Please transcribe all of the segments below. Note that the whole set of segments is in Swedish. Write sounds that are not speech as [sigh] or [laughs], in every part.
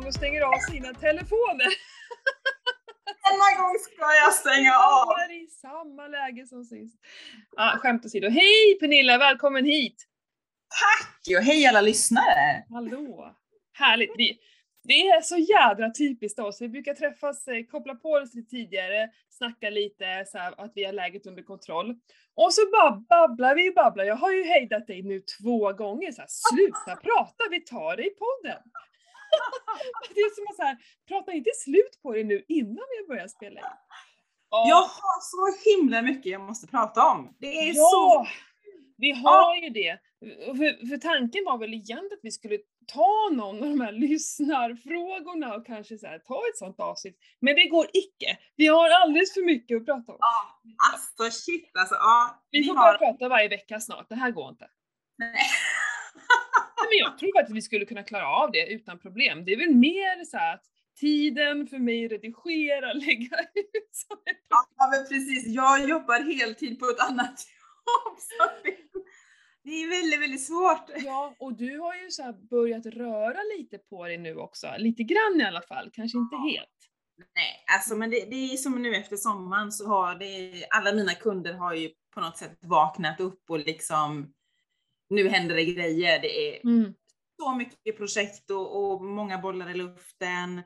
gång och stänger av sina telefoner. [laughs] Denna gång ska jag stänga av! Jag är i samma läge som sist. Ah, skämt åsido. Hej Pernilla, välkommen hit! Tack! Och hej alla lyssnare! Hallå! Härligt! Vi, det är så jädra typiskt oss. Vi brukar träffas, eh, koppla på oss lite tidigare, snacka lite så här, att vi har läget under kontroll. Och så bara babblar vi och babblar. Jag har ju hejdat dig nu två gånger. Så här, Sluta prata, vi tar det i podden! Det är som att så här, prata inte slut på det nu innan vi börjar spela in. Och- Jag har så himla mycket jag måste prata om. Det är Ja, så... vi har ju det. För, för tanken var väl egentligen att vi skulle ta någon av de här lyssnarfrågorna och kanske så här, ta ett sånt avsnitt. Men det går icke. Vi har alldeles för mycket att prata om. Alltså shit alltså. Ja, Vi får har... prata varje vecka snart, det här går inte. Nej. Men jag tror att vi skulle kunna klara av det utan problem. Det är väl mer så att tiden för mig att redigera, [laughs] lägga ut som ett Ja men precis, jag jobbar heltid på ett annat [laughs] jobb. Det, är väldigt, väldigt svårt. Ja, och du har ju så börjat röra lite på dig nu också. Lite grann i alla fall, kanske inte helt. Nej, alltså men det, det är som nu efter sommaren så har det, alla mina kunder har ju på något sätt vaknat upp och liksom, nu händer det grejer. Det är Mm. så mycket projekt och, och många bollar i luften.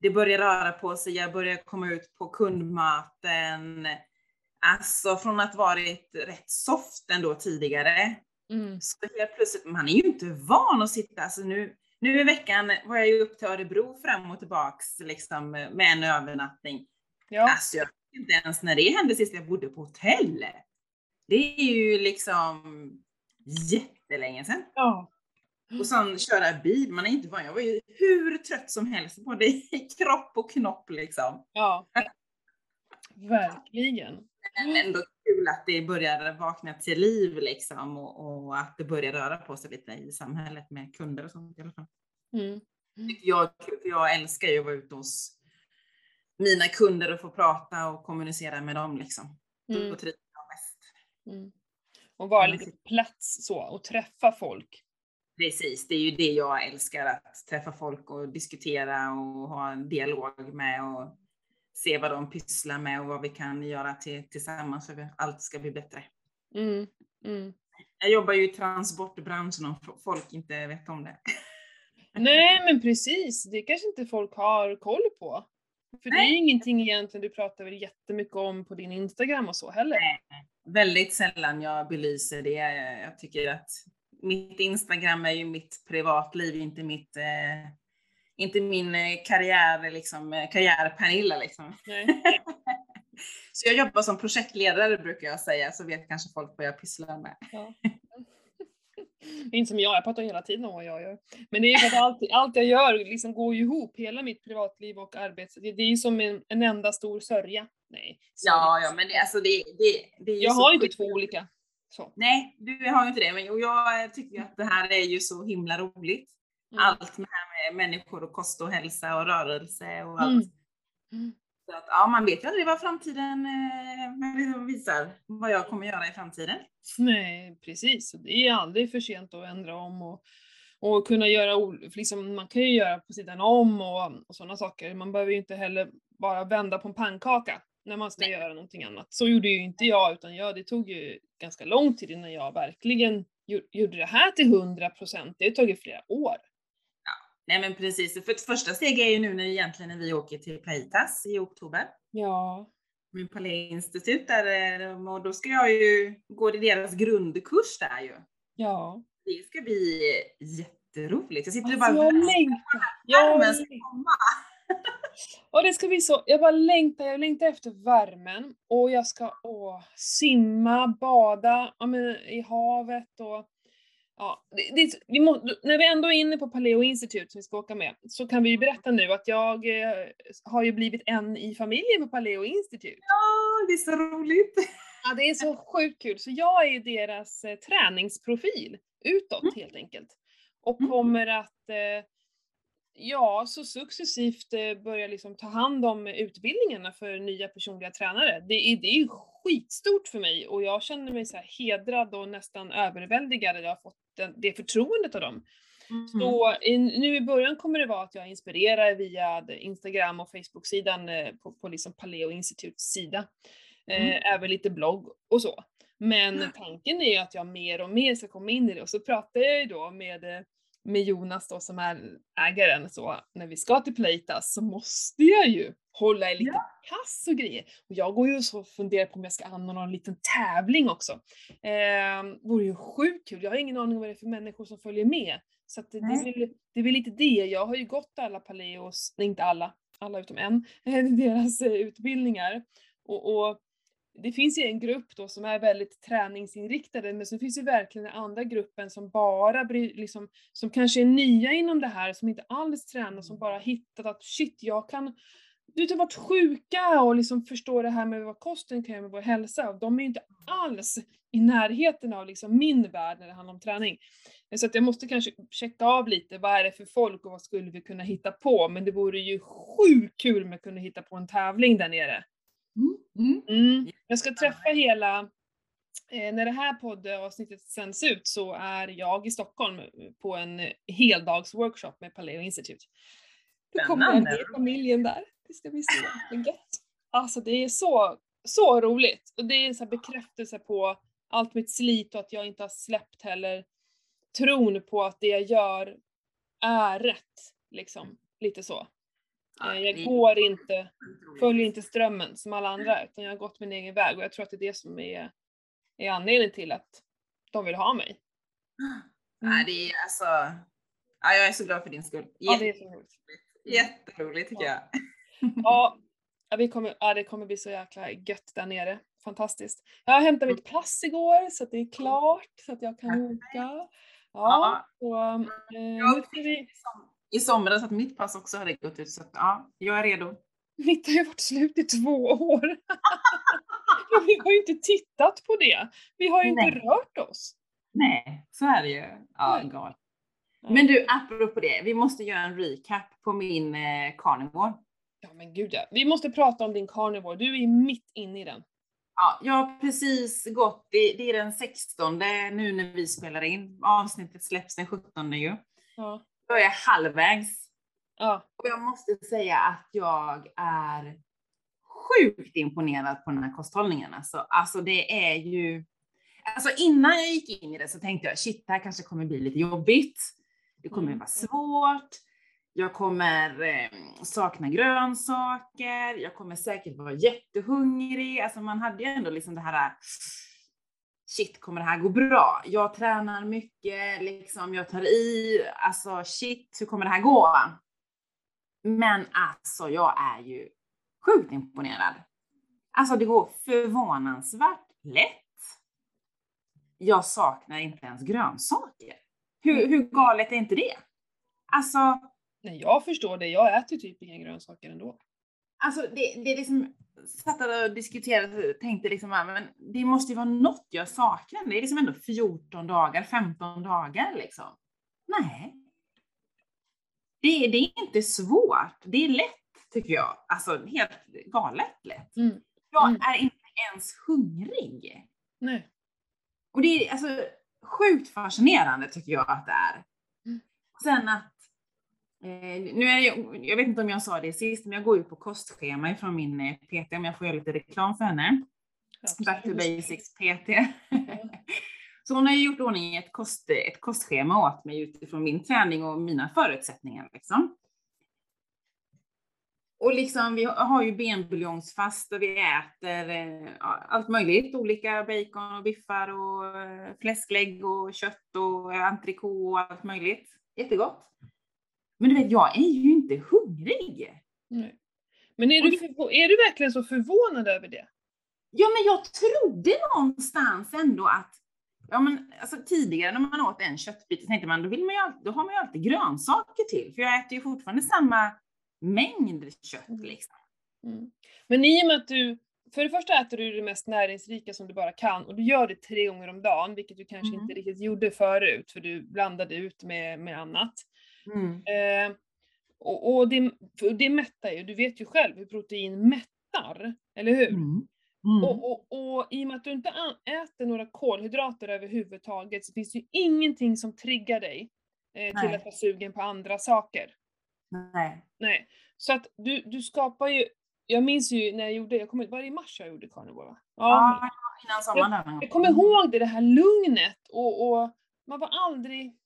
Det börjar röra på sig, jag börjar komma ut på kundmöten. Alltså från att varit rätt soft ändå tidigare, Mm. så helt plötsligt, man är ju inte van att sitta, alltså nu, nu i veckan var jag ju upp till Örebro fram och tillbaks liksom med en övernattning. Ja. Alltså jag vet inte ens när det hände sist jag bodde på hotell. Det är ju liksom jättelänge sedan. ja. Och sen köra bil, man är inte van. Jag var ju hur trött som helst, både i kropp och knopp liksom. Ja. Verkligen. Men ändå kul att det börjar vakna till liv liksom och, och att det börjar röra på sig lite i samhället med kunder och sånt i alla fall. Mm. tycker jag, för jag älskar ju att vara ute hos mina kunder och få prata och kommunicera med dem liksom. Mm. Då trivs jag bäst. Mm. Och vara Ja, lite på plats så och träffa folk. Precis, det är ju det jag älskar, att träffa folk och diskutera och ha en dialog med och se vad de pysslar med och vad vi kan göra till, tillsammans så att allt ska bli bättre. Mm. Mm. Jag jobbar ju i transportbranschen om folk inte vet om det. [laughs] Nej men precis, det kanske inte folk har koll på. För det är ju Nej. ingenting egentligen du pratar väl jättemycket om på din Instagram och så heller. Väldigt sällan jag belyser det. Jag tycker att mitt Instagram är ju mitt privatliv, inte mitt eh, inte min eh, karriär, liksom, eh, karriär-Pernilla liksom. Nej. [laughs] Så jag jobbar som projektledare brukar jag säga, så vet kanske folk vad jag pysslar med. Ja. [laughs] Inte som jag, jag pratar hela tiden om vad jag gör. Men det är för att allt, allt jag gör liksom går ju ihop, hela mitt privatliv och arbete. Det, det är ju som en, en enda stor sörja. Nej. Ja, ja, men det, alltså det, det, det är ju Jag har ju inte två olika. Så. Nej, du har ju inte det, men och jag tycker att det här är ju så himla roligt. Mm. Allt med, här med människor och kost och hälsa och rörelse och allt. Mm. Så att, ja, man vet ju aldrig vad framtiden eh, visar, vad jag kommer göra i framtiden. Nej, precis. Det är aldrig för sent att ändra om och, och kunna göra, liksom, man kan ju göra på sidan om och, och sådana saker. Man behöver ju inte heller bara vända på en pannkaka när man ska Nej. göra någonting annat. Så gjorde ju inte jag, utan jag, det tog ju ganska lång tid innan jag verkligen gjo- gjorde det här till 100 procent. Det har tagit flera år. Nej men precis, för ett första steg är ju nu när egentligen när vi åker till Playtas i oktober. Ja. Med Palais-institut där, eh, och då ska jag ju gå i deras grundkurs där ju. Ja. Det ska bli jätteroligt. Jag sitter Alltså, bara jag och längtar. Jag längtar. Och det ska bli så, jag bara längtar, jag längtar efter värmen och jag ska åh, simma, bada ja, men, i havet och ja, det, det, vi må, när vi ändå är inne på Paleo Institute som vi ska åka med så kan vi ju berätta nu att jag eh, har ju blivit en i familjen på Paleo Institute. Ja, det är så roligt. Ja, det är så sjukt kul. Så jag är deras eh, träningsprofil utåt helt enkelt. Och Mm. kommer att, eh, ja, så successivt eh, börja liksom ta hand om utbildningarna för nya personliga tränare. Det är, det är skitstort för mig och jag känner mig så här hedrad och nästan överväldigad jag har fått den, det förtroendet av dem. Mm. Så i, nu i början kommer det vara att jag inspirerar via Instagram och Facebook-sidan eh, på, på liksom Paleo Institutes sida. Mm. Eh, även lite blogg och så. Men tanken är ju att jag mer och mer ska komma in i det och så pratar jag ju då med, eh, med Jonas då som är ägaren så när vi ska till Playtas så måste jag ju hålla i lite pass och grejer. Och jag går ju och funderar på om jag ska anordna en liten tävling också. Eh, vore ju sjukt kul. Jag har ingen aning om vad det är för människor som följer med. Så det, det, är väl, det är väl lite det. Jag har ju gått alla Paleos, nej inte alla, alla utom en, [laughs] deras eh, utbildningar. Och, och det finns ju en grupp då som är väldigt träningsinriktade men så finns ju verkligen den andra gruppen som bara bryr, liksom, som kanske är nya inom det här, som inte alls tränar, som bara hittat att shit, jag kan du har varit sjuka och liksom förstår det här med vad kosten kan göra med vår hälsa. Och de är ju inte alls i närheten av liksom min värld när det handlar om träning. Så att jag måste kanske checka av lite, vad är det för folk och vad skulle vi kunna hitta på? Men det vore ju sjukt kul med att kunna hitta på en tävling där nere. Mm. Mm. Mm. Jag ska träffa hela, eh, när det här poddavsnittet sänds ut så är jag i Stockholm på en heldagsworkshop med Paleo Institute. Då kommer jag med familjen där. Det ska bli så jäkla gött. Alltså det är så, så roligt. Och det är en här bekräftelse på allt mitt slit och att jag inte har släppt heller tron på att det jag gör är rätt. Liksom, lite så. Ja, Eh, Jag går inte följer inte strömmen som alla andra utan jag har gått min egen väg och jag tror att det är det som är, är anledningen till att de vill ha mig. Nej, det är alltså, ja, jag är så glad för din skull. Ja, det är så roligt. Jätteroligt tycker jag. Ja, vi kommer, ja, det kommer bli så jäkla gött där nere. Fantastiskt. Jag hämtade mitt pass igår så att det är klart så att jag kan åka. Ja, så, eh, vi, I somras att mitt pass också hade gått ut så att, ja, jag är redo. [laughs] mitt har ju varit slut i två år. [laughs] Vi har ju inte tittat på det. Vi har ju inte Nej. rört oss. Nej, så är det ju. Ja, galet. Men du, apropå det, vi måste göra en recap på min eh, carnivore. Ja men gud ja. Vi måste prata om din carnivore. Du är mitt inne i den. Ja, jag har precis gått, det, det är den 16 nu när vi spelar in. Avsnittet släpps den 17 ju. Ja. Då är jag halvvägs. Ja. Och jag måste säga att jag är sjukt imponerad på den här kosthållningen. Alltså, alltså det är ju... Alltså innan jag gick in i det så tänkte jag, shit, det här kanske kommer bli lite jobbigt. Det kommer Mm. vara svårt. Jag kommer eh, sakna grönsaker. Jag kommer säkert vara jättehungrig. Alltså man hade ju ändå liksom det här, eh, shit, kommer det här gå bra? Jag tränar mycket, liksom, jag tar i. Alltså shit, hur kommer det här gå? Men alltså, jag är ju sjukt imponerad. Alltså, det går förvånansvärt lätt. Jag saknar inte ens grönsaker. Hur, hur galet är inte det? Alltså, Nej, jag förstår det. Jag äter typ inga grönsaker ändå. alltså det, det är liksom, satt och diskuterade och tänkte liksom, men det måste ju vara något jag saknar. Det är liksom ändå 14 dagar, 15 dagar liksom. Nej. Det, det är inte svårt. Det är lätt tycker jag. Alltså helt galet lätt. Mm. Jag Mm. är inte ens hungrig. Nej. Och det är alltså sjukt fascinerande tycker jag att det är. Mm. Sen att, nu är jag, jag vet inte om jag sa det sist, men jag går ju på kostschema ifrån min eh, PT, om jag får göra lite reklam för henne. Back to basics PT. [laughs] Så hon har ju gjort ordning ett, kost, ett kostschema åt mig utifrån min träning och mina förutsättningar. Liksom. Och liksom, vi har ju benbuljongsfast och vi äter eh, ja, allt möjligt. Olika bacon och biffar och eh, fläsklägg och kött och eh, entrecote och allt möjligt. Jättegott. Men du vet, jag är ju inte hungrig. Nej. Men är du, är du verkligen så förvånad över det? Ja, men jag trodde någonstans ändå att Ja, men alltså, tidigare när man åt en köttbit så tänkte man då, vill man ju alltid, då har man ju alltid grönsaker till, för jag äter ju fortfarande samma mängd kött Mm. liksom. Mm. Men i och med att du, för det första äter du det mest näringsrika som du bara kan och du gör det tre gånger om dagen, vilket du kanske Mm. inte riktigt gjorde förut för du blandade ut med, med annat. Mm. Eh, och och det, det mättar ju, du vet ju själv hur protein mättar, eller hur? Mm. Mm. Och, och, och i och med att du inte äter några kolhydrater överhuvudtaget så finns det ju ingenting som triggar dig eh, till att vara sugen på andra saker. Nej. Nej. Så att du, du skapar ju, jag minns ju när jag gjorde, jag kommer, var det i mars jag gjorde carnivore va? Ja, innan sommaren gång. Jag kommer ihåg det, det här lugnet och, och man var aldrig...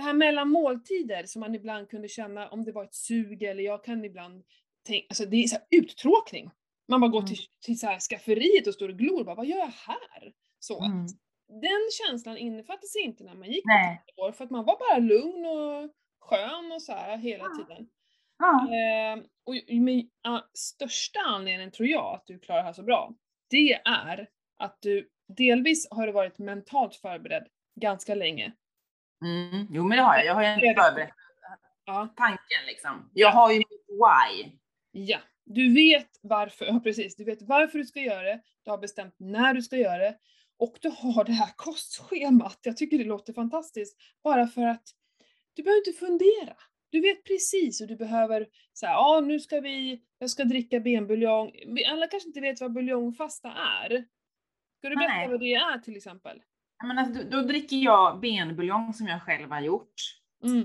Det här mellan måltider som man ibland kunde känna om det var ett sug eller jag kan ibland tänka, alltså det är så uttråkning. Man bara går Mm. till, till så här skafferiet och står och glor, bara, vad gör jag här? Så. Mm. Den känslan innefattades inte när man gick Nej. på carnivore, för att man var bara lugn och skön och så här hela Ja. tiden. Ja. Eh, och med, uh, största anledningen tror jag att du klarar det här så bra, det är att du delvis har du varit mentalt förberedd ganska länge. Mm. Jo men det har jag. Jag har ju det. förberett Ja. tanken liksom. Jag har ju mitt why. ja. Du vet varför, ja precis, du vet varför du ska göra det, du har bestämt när du ska göra det och du har det här kostschemat. Jag tycker det låter fantastiskt. Bara för att du behöver inte fundera. Du vet precis hur du behöver, så ja nu ska vi, jag ska dricka benbuljong. Alla kanske inte vet vad buljongfasta är. Ska du berätta Nej. vad det är till exempel? Men alltså, då, då dricker jag benbuljong som jag själv har gjort Mm.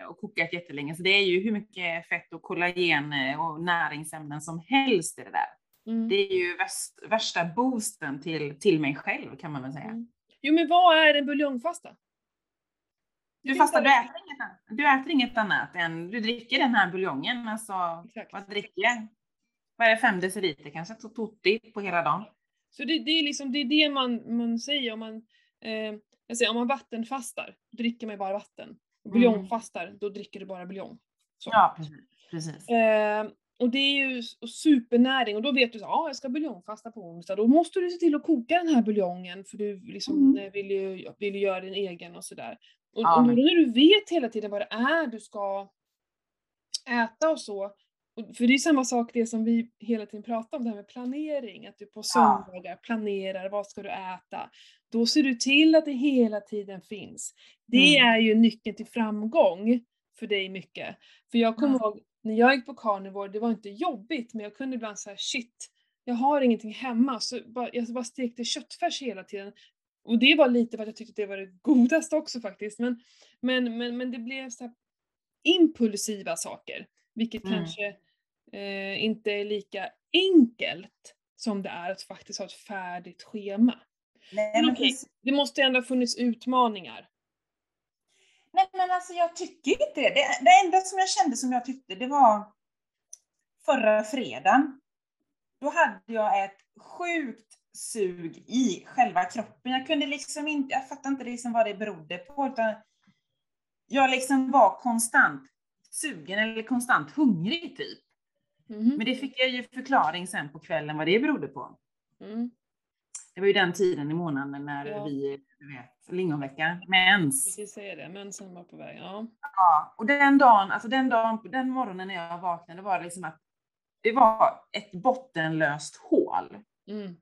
eh, och kokat jättelänge. Så det är ju hur mycket fett och kollagen eh, och näringsämnen som helst i det där. Mm. Det är ju väst, värsta boosten till, till mig själv kan man väl säga. Mm. Jo men vad är en buljongfasta? Du fastar, du äter, inget, annat- du äter inget annat än, du dricker den här buljongen. Alltså, Exakt. vad dricker jag? Vad är det, fem deciliter kanske? Så Tutti på hela dagen. Så det, det är liksom det, är det man, man säger om man, eh, jag säger, om man vattenfastar, dricker man bara vatten. Och buljongfastar, då dricker du bara buljong. Så. Ja, precis. precis. Eh, och det är ju supernäring och då vet du att ah, jag ska buljongfasta på onsdag. Då måste du se till att koka den här buljongen för du liksom, Mm. eh, vill, ju, vill ju göra din egen och sådär. Och, Ja, och då när du vet hela tiden vad det är du ska äta och så. För det är samma sak det som vi hela tiden pratar om, det här med planering. Att du på söndagar planerar, vad ska du äta? Då ser du till att det hela tiden finns. Det Mm. är ju nyckeln till framgång för dig mycket. För jag kommer Ja. ihåg när jag gick på carnivore, det var inte jobbigt, men jag kunde ibland säga shit, jag har ingenting hemma, så bara, jag bara stekte köttfärs hela tiden. Och det var lite för att jag tyckte det var det godaste också faktiskt, men, men, men, men det blev så impulsiva saker, vilket Mm. kanske eh, inte är lika enkelt som det är att faktiskt ha ett färdigt schema. Nej, Men okej. Det måste ändå ha funnits utmaningar. Nej men alltså jag tycker inte det. det. Det enda som jag kände som jag tyckte det var förra fredagen. Då hade jag ett sjukt sug i själva kroppen. Jag kunde liksom inte, jag fattade inte liksom vad det berodde på utan jag liksom var konstant sugen eller konstant hungrig typ. Mhm. Men det fick jag ju förklaring sen på kvällen vad det berodde på. Mm. Det var ju den tiden i månaden när Ja. vi, du vet, lingonvecka, mens. Precis säga det, mensen var på väg. Ja. Ja, och den dagen, alltså den dagen, den morgonen när jag vaknade var det liksom att det var ett bottenlöst hål. Mm.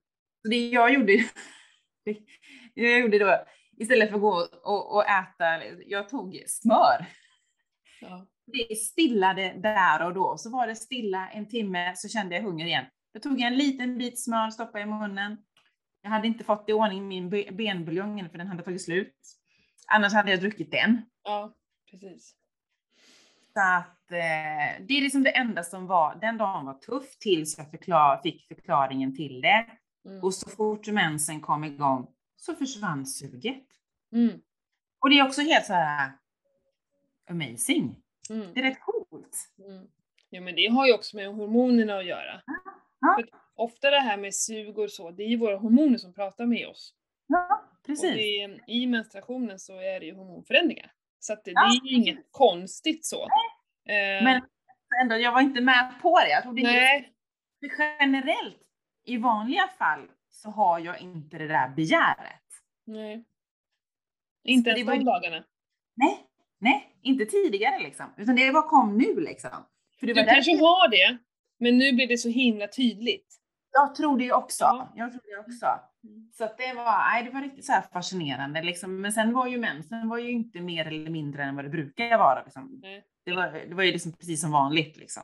Så det jag gjorde, [laughs] det jag gjorde då, istället för att gå och, och äta, jag tog smör. Ja. Det stillade där och då, så var det stilla en timme så kände jag hunger igen. Då tog jag en liten bit smör, stoppade i munnen. Jag hade inte fått i ordning min be- benbuljong för den hade tagit slut. Annars hade jag druckit den. ja, precis. Så att eh, det är liksom det enda som var, den dagen var tuff tills jag förklar, fick förklaringen till det. Mm. Och så fort mensen kom igång så försvann suget. Mm. Och det är också helt så här amazing. Mm. Det är rätt coolt. Mm. Ja men det har ju också med hormonerna att göra. Ja. För ofta det här med sug och så, det är ju våra hormoner som pratar med oss. Ja, Och precis. det, i menstruationen så är det ju hormonförändringar. Så det, Ja, det är ju inget konstigt så. Eh, Men ändå, jag var inte med på det. Jag trodde nej, för generellt, i vanliga fall, så har jag inte det där begäret. nej. Inte ens de dagarna. Nej, nej, inte tidigare liksom. Utan det var kom nu liksom. För det Du var kanske har det, men nu blir det så himla tydligt. Jag tror det också. Ja. Jag tror det också. Så att det var, nej, det var riktigt så fascinerande liksom. Men sen var ju mensen var ju inte mer eller mindre än vad det brukar vara liksom. Det var, det var ju liksom precis som vanligt liksom.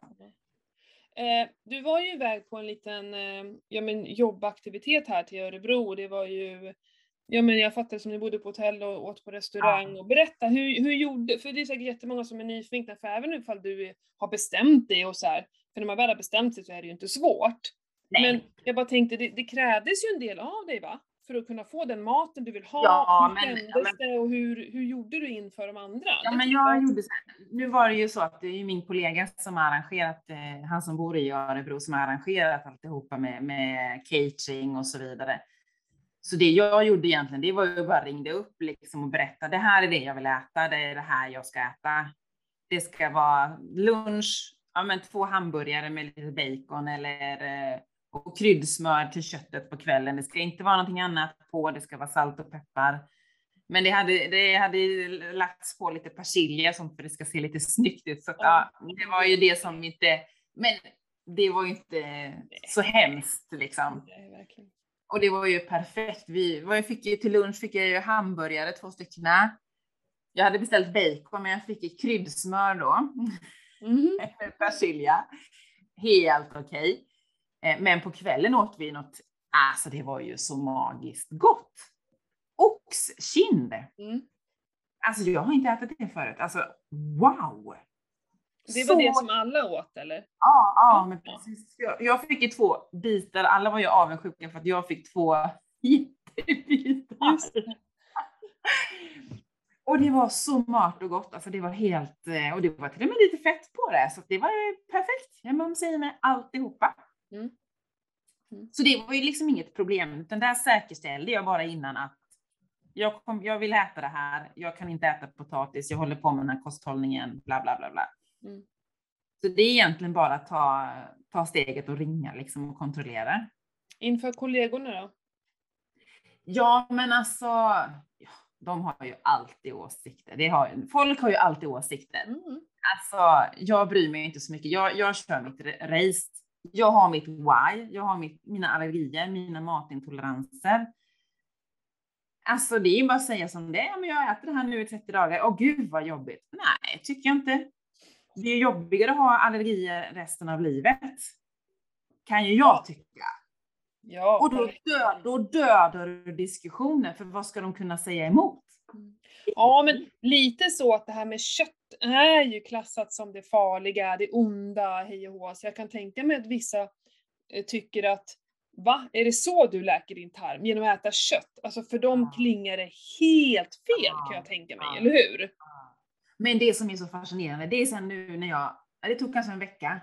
Eh, du var ju iväg på en liten eh, ja, men jobbaktivitet här till Örebro det var ju Ja men jag fattar som ni bodde på hotell och åt på restaurang och berätta hur, hur gjorde, för det är säkert jättemånga som är nyfikna för även ifall du har bestämt dig och så här, för när man väl har bestämt sig så är det ju inte svårt. Nej. Men jag bara tänkte, det, det krävdes ju en del av dig va? För att kunna få den maten du vill ha, Ja, hur men- kändes ja, men- det och hur, hur gjorde du inför de andra? Ja, Det men jag gjorde så här. Nu var det ju så att det är ju min kollega som har arrangerat, eh, han som bor i Örebro, som har arrangerat alltihopa med, med catering och så vidare. Så det jag gjorde egentligen, det var ju bara ringde upp liksom och berättade, det här är det jag vill äta, det är det här jag ska äta. Det ska vara lunch, ja men två hamburgare med lite bacon eller eh, och kryddsmör till köttet på kvällen. Det ska inte vara någonting annat på, det ska vara salt och peppar. Men det hade, det hade lagts på lite persilja sånt för det ska se lite snyggt ut. Så att, ja, det var ju det som inte, men det var ju inte så hemskt liksom. Och det var ju perfekt. Vi, vad jag fick ju till lunch fick jag ju hamburgare, två stycken. Jag hade beställt bacon, men jag fick ju kryddsmör då. [laughs] Med persilja. Helt okej. Eh, Men på kvällen åt vi något, alltså det var ju så magiskt gott. Oxkind. Mm. Alltså jag har inte ätit det förut. Alltså wow! Det var Så- det som alla åt eller? Ja, ja, men precis. Jag, jag fick ju två bitar. Alla var ju avundsjuka för att jag fick två [laughs] jättebitar. Och det var så smart och gott. Alltså det var helt, eh, och det var till och med lite fett på det. Så det var perfekt. Jag man säger med alltihopa. Mm. Mm. Så det var ju liksom inget problem. Utan där säkerställde jag bara innan att jag, kom, jag vill äta det här. Jag kan inte äta potatis. Jag håller på med den här kosthållningen. Bla, bla, bla, bla. Mm. Så det är egentligen bara att ta, ta steget och ringa liksom och kontrollera. Inför kollegorna då? Ja, men alltså, ja, de har ju alltid åsikter. Det har, folk har ju alltid åsikter. Mm. Alltså, jag bryr mig inte så mycket. Jag, jag kör mitt ra- race. Jag har mitt why. Jag har mitt, mina allergier, mina matintoleranser. Alltså, det är ju bara att säga som det är. Men jag äter det här nu i 30 dagar. Åh gud vad jobbigt. Nej, tycker jag inte. Det är jobbigare att ha allergier resten av livet. Kan ju jag tycka. Ja, Och då, dö, då dödar du diskussionen, för vad ska de kunna säga emot? Ja, men lite så att det här med kött är ju klassat som det farliga, det onda, hej och hå. Så jag kan tänka mig att vissa eh, tycker att Va? Är det så du läker din tarm? Genom att äta kött? Alltså för dem klingar det helt fel kan jag tänka mig, eller hur? Men det som är så fascinerande, det är sen nu när jag, ja, det tog kanske en vecka.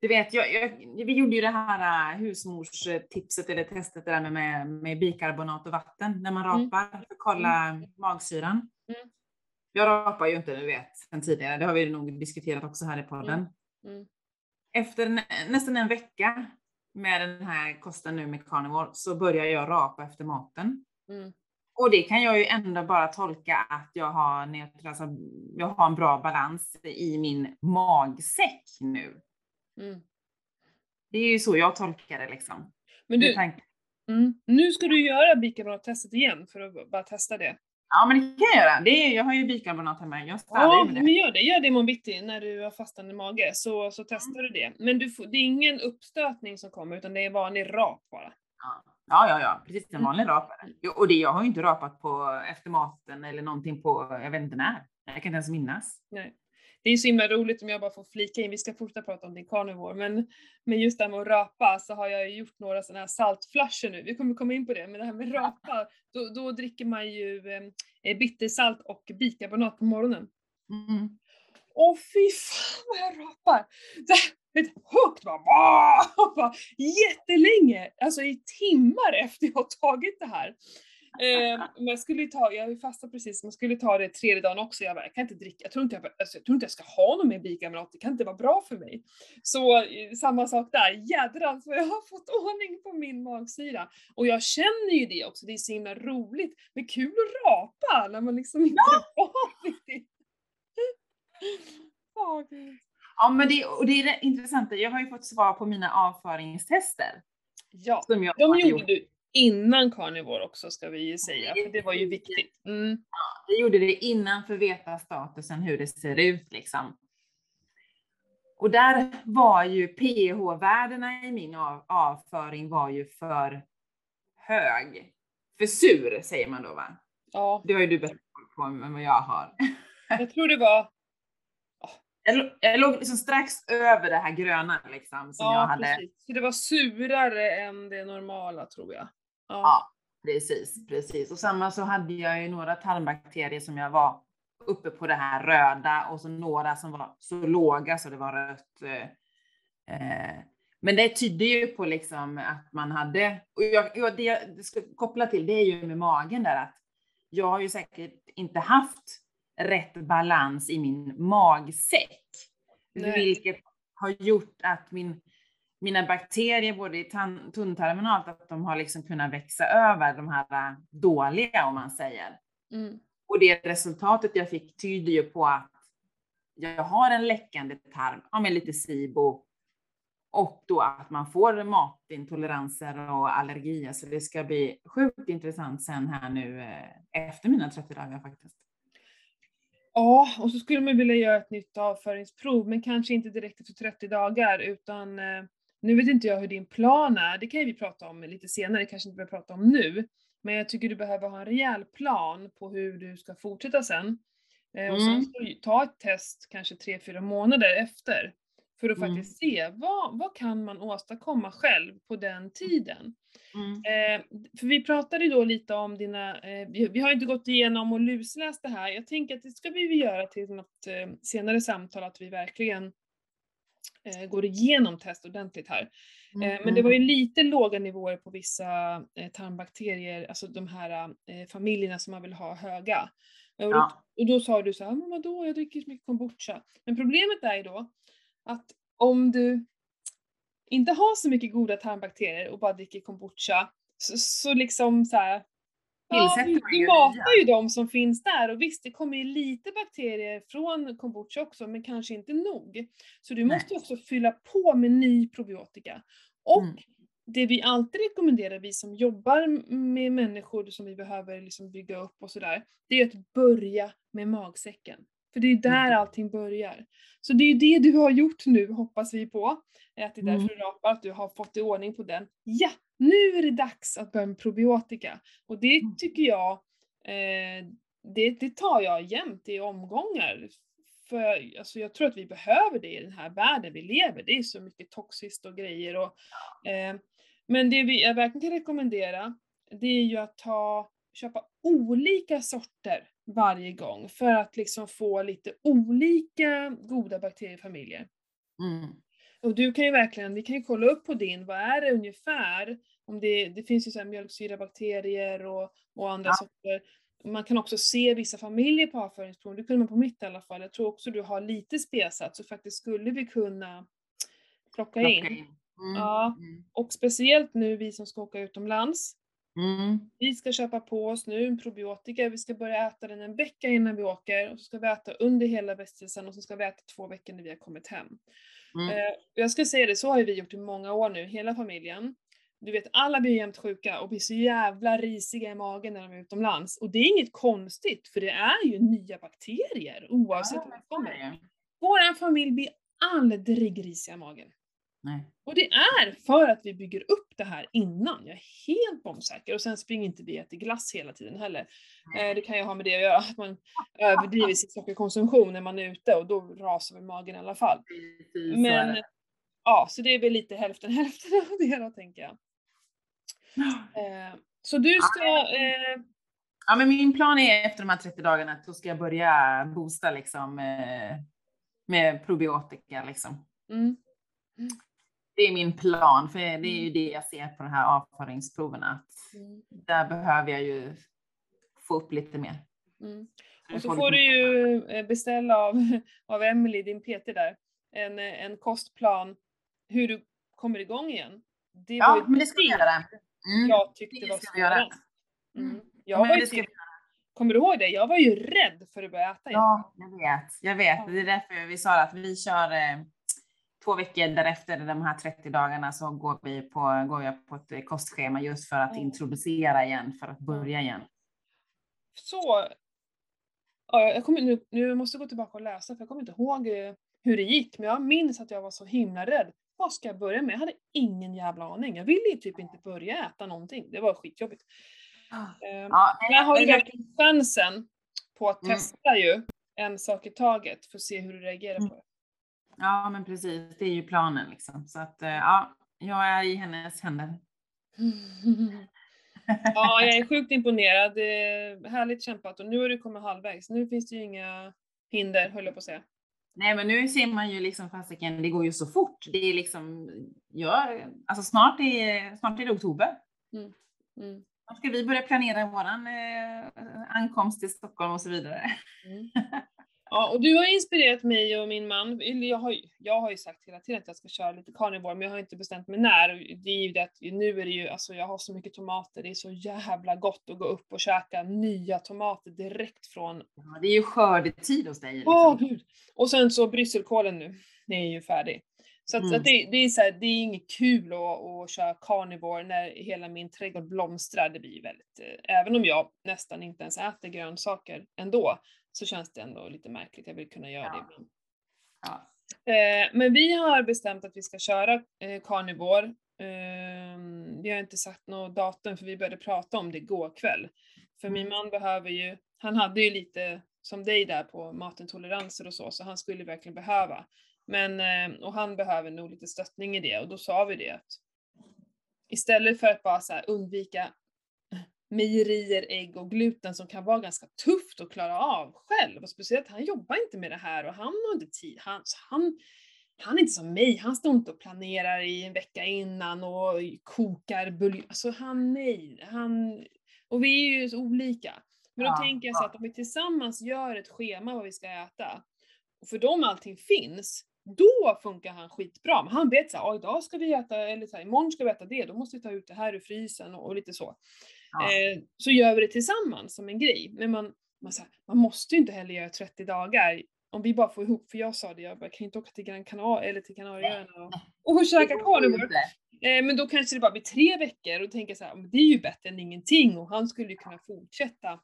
Du vet, jag, jag, vi gjorde ju det här äh, husmorstipset eller testet det där med, med, med bikarbonat och vatten när man Mm. rapar för att kolla magsyran. Mm. Jag rapar ju inte, du vet, sen tidigare. Det har vi nog diskuterat också här i podden. Mm. Efter nä, nästan en vecka med den här kosten nu med carnivore så börjar jag rapa efter maten. Mm. Och det kan jag ju ändå bara tolka att jag har, neutral- alltså, jag har en bra balans i min magsäck nu. Mm. Det är ju så jag tolkar det liksom. Men du, mm, nu ska du göra bikarbonat-testet igen för att bara testa det. Ja men det kan jag göra. Det är, jag har ju bikarbonat hemma. Jag Ja, men gör det. Gör det imorgon bitti när du har fastande mage, så, så testar du det. Men du får, det är ingen uppstötning som kommer, utan det är vanlig rap bara. Ja, ja, ja. Precis en vanlig Mm. rapare. Jo, Och det, jag har ju inte rapat på efter maten eller någonting på, jag vet inte när. Jag kan inte ens minnas. Nej. Det är så himla roligt om jag bara får flika in, vi ska fortsätta prata om din carnivore, men, men just det här med att rapa så har jag ju gjort några sådana här saltflasher nu, vi kommer komma in på det, men det här med rapa, då, då dricker man ju eh, bittersalt och bikarbonat på morgonen. Mm. Åh fy fan vad jag rapar! Det, vet, högt bara, bara jättelänge, alltså i timmar efter jag har tagit det här. Eh, men jag skulle ta, jag fastat precis, man skulle ta det tredje dagen också, jag bara, jag kan inte dricka, jag tror inte jag, alltså, jag, tror inte jag ska ha någon mer bikarbonat, det kan inte vara bra för mig. Så eh, samma sak där, jädrans vad jag har fått ordning på min magsyra. Och jag känner ju det också, det är så himla roligt, men kul att rapa när man liksom inte är van vid det. Gud. Ja, men det, och det är det intressanta. Jag har ju fått svar på mina avföringstester. Ja, de gjorde gjort. du innan carnivore också ska vi ju säga, för det var ju viktigt. Mm. Jag gjorde det innan för att veta statusen, hur det ser ut liksom. Och där var ju pH-värdena i min av, avföring var ju för hög. för sur säger man då va? Ja, Det har ju du bättre på än vad jag har. jag tror det var, Jag, lå- jag låg liksom strax över det här gröna liksom som jag ja hade. precis. Så det var surare än det normala tror jag. Ja. Ja, precis, precis. Och samma så hade jag ju några tarmbakterier som jag var uppe på det här röda och så några som var så låga så det var rött. eh, Eh, men det tyder ju på liksom att man hade, och jag, jag, det jag ska koppla till det är ju med magen där att jag har ju säkert inte haft rätt balans i min magsäck. Nej. Vilket har gjort att min, mina bakterier både i tunntarmen och allt, att de har liksom kunnat växa över de här dåliga om man säger. Mm. Och det resultatet jag fick tyder ju på att jag har en läckande tarm, ja men lite SIBO. Och då att man får matintoleranser och allergier. Så det ska bli sjukt intressant sen här nu eh, efter mina 30 dagar faktiskt. Ja, och så skulle man vilja göra ett nytt avföringsprov, men kanske inte direkt efter 30 dagar, utan eh, nu vet inte jag hur din plan är, det kan vi prata om lite senare, kanske inte behöver prata om nu. Men jag tycker du behöver ha en rejäl plan på hur du ska fortsätta sen. Eh, och sen Mm. ta ett test kanske 3-4 månader efter. För att Mm. faktiskt se, vad, vad kan man åstadkomma själv på den tiden? Eh, för vi pratade ju då lite om dina, eh, vi, vi har inte gått igenom och lusläst det här. Jag tänker att det ska vi göra till något eh, senare samtal, att vi verkligen eh, går igenom test ordentligt här. Eh, men det var ju lite låga nivåer på vissa eh, tarmbakterier, alltså de här familjerna som man vill ha höga. Och då, och då sa du så här, men vadå, jag dricker så mycket kombucha. Men problemet är ju då att om du inte har så mycket goda tarmbakterier och bara dricker kombucha, så, så liksom så här, Ja, du ju matar ju de som finns där och visst, det kommer ju lite bakterier från kombucha också, men kanske inte nog. Så du Nej. måste också fylla på med ny probiotika. Och Mm. det vi alltid rekommenderar, vi som jobbar med människor som vi behöver liksom bygga upp och sådär, det är att börja med magsäcken. För det är där Mm. allting börjar. Så det är ju det du har gjort nu, hoppas vi på. Att det är därför Mm. du rapar, att du har fått i ordning på den. Ja, nu är det dags att börja med probiotika. Och det Mm. tycker jag, eh, det, det tar jag jämt i omgångar. För alltså, jag tror att vi behöver det i den här världen vi lever. Det är så mycket toxiskt och grejer. Och, eh, men det vi, jag verkligen kan rekommendera, det är ju att ta, köpa olika sorter varje gång för att liksom få lite olika goda bakteriefamiljer. Mm. Och du kan ju verkligen, vi kan ju kolla upp på din, vad är det ungefär? Om det, det finns ju så här mjölksyrabakterier och, och andra Ja. sorter. Man kan också se vissa familjer på avföringsprov, det kunde man på mitt i alla fall. Jag tror också du har lite spesat, så faktiskt skulle vi kunna plocka in. Plocka in. Mm. Ja. Mm. Och speciellt nu vi som ska åka utomlands. Mm. Vi ska köpa på oss nu en probiotika, vi ska börja äta den en vecka innan vi åker, och så ska vi äta under hela vistelsen och så ska vi äta två veckor när vi har kommit hem. Mm. Eh, jag ska säga det, så har vi gjort i många år nu, hela familjen. Du vet, alla blir jämt sjuka och blir så jävla risiga i magen när de är utomlands. Och det är inget konstigt, för det är ju nya bakterier oavsett Ja, var de kommer. Vår familj blir aldrig risiga i magen. Nej. Och det är för att vi bygger upp det här innan. Jag är helt bombsäker. Och sen springer inte vi och äter glass hela tiden heller. Eh, det kan ju ha med det att göra, att man överdriver sin sockerkonsumtion när man är ute och då rasar väl magen i alla fall. Precis, Men ja, så det är väl lite hälften [laughs] hälften av det då tänker jag. Eh, så du ska, eh, Ja, men min plan är efter de här 30 dagarna att då ska jag börja boosta liksom eh, med probiotika liksom. mm, Det är min plan, för det är ju det jag ser på de här avföringsproverna. att mm, Där behöver jag ju få upp lite mer. mm. Och så får du ju eh, beställa av, [laughs] av Emily, din PT där, en, eh, en kostplan hur du kommer igång igen. Det var Ja, men det ska vi göra. Mm. jag tyckte Det var ska vi göra. Mm. Mm. Jag Men var ju det ska kommer du ihåg det? Jag var ju rädd för att börja äta igen. Ja, jag vet. Jag vet. Det är därför vi sa att vi kör eh, två veckor därefter de här 30 dagarna så går vi på, går jag på ett kostschema just för att introducera igen, för att börja igen. Så, ja, jag kommer, nu, nu måste jag gå tillbaka och läsa för jag kommer inte ihåg eh, hur det gick, men jag minns att jag var så himla rädd. Vad ska jag börja med? Jag hade ingen jävla aning. Jag ville ju typ inte börja äta någonting. Det var skitjobbigt. Ehm, Ja, Där har du jag- verkligen chansen på att Mm. testa ju en sak i taget för att se hur du reagerar Mm. på det. Ja, men precis. Det är ju planen liksom. Så att eh, ja, jag är i hennes händer. [laughs] Ja, jag är sjukt imponerad. Härligt kämpat och nu har du kommit halvvägs. Nu finns det ju inga hinder, höll jag på att säga. Nej, men nu ser man ju liksom fasiken, det går ju så fort. Det är liksom, ja, alltså snart är, snart är det oktober. Mm. Snart ska vi börja planera våran eh, ankomst till Stockholm och så vidare. Mm. [laughs] Ja, och du har inspirerat mig och min man. Jag har, jag har ju sagt hela tiden att jag ska köra lite carnivore, men jag har inte bestämt mig när. Det är ju det att nu är det ju, alltså jag har så mycket tomater, det är så jävla gott att gå upp och käka nya tomater direkt från Ja, det är ju skördetid hos dig. Liksom. Åh gud! Och sen så brysselkålen nu, det är ju färdig. Så att, Mm. att det, det, är så här, det är inget kul att, att köra carnivore när hela min trädgård blomstrar. Det blir väldigt, eh, även om jag nästan inte ens äter grönsaker ändå, så känns det ändå lite märkligt. Jag vill kunna göra Ja. det ibland. Ja. Eh, men vi har bestämt att vi ska köra eh, carnivore. Eh, vi har inte sagt något datum för vi började prata om det igår kväll. För min man behöver ju, han hade ju lite som dig där på matintoleranser och så, så han skulle verkligen behöva. Men, eh, och han behöver nog lite stöttning i det och då sa vi det att istället för att bara undvika mejerier, ägg och gluten som kan vara ganska tufft att klara av själv. Och speciellt, han jobbar inte med det här och han har inte tid. Han, han, han är inte som mig, han står inte och planerar i en vecka innan och kokar buljong. Alltså han, nej. Han, och vi är ju så olika. Men då Ja, tänker jag så att om vi tillsammans gör ett schema vad vi ska äta, och för dem allting finns, då funkar han skitbra. Men han vet såhär, idag ska vi äta, eller så här, imorgon ska vi äta det, då måste vi ta ut det här ur frysen och, och lite så. Ja. Eh, så gör vi det tillsammans som en grej. Men man, man, här, man måste ju inte heller göra 30 dagar. Om vi bara får ihop, för jag sa det, jag bara, kan inte åka till Gran Canaria eller till Kanarieöarna och, och käka carnivore. Eh, men då kanske det bara blir tre veckor och tänker så här, det är ju bättre än ingenting och han skulle ju kunna fortsätta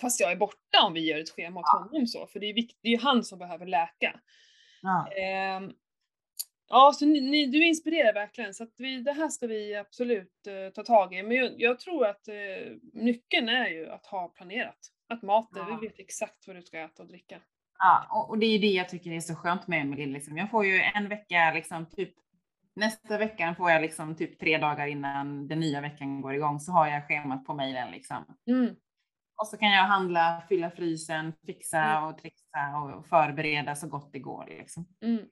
fast jag är borta om vi gör ett schema åt honom så, för det är, vikt, det är ju han som behöver läka. Ja. Ehm, ja, så ni, ni, du inspirerar verkligen, så att vi, det här ska vi absolut eh, ta tag i. Men jag, jag tror att eh, nyckeln är ju att ha planerat. Att maten, Ja. vi vet exakt vad du ska äta och dricka. Ja, och, och det är ju det jag tycker är så skönt med Emelie. Liksom. Jag får ju en vecka, liksom, typ nästa vecka får jag liksom typ tre dagar innan den nya veckan går igång så har jag schemat på mejlen liksom. Mm. Och så kan jag handla, fylla frysen, fixa Mm. och trixa och förbereda så gott det går. Liksom. Mm.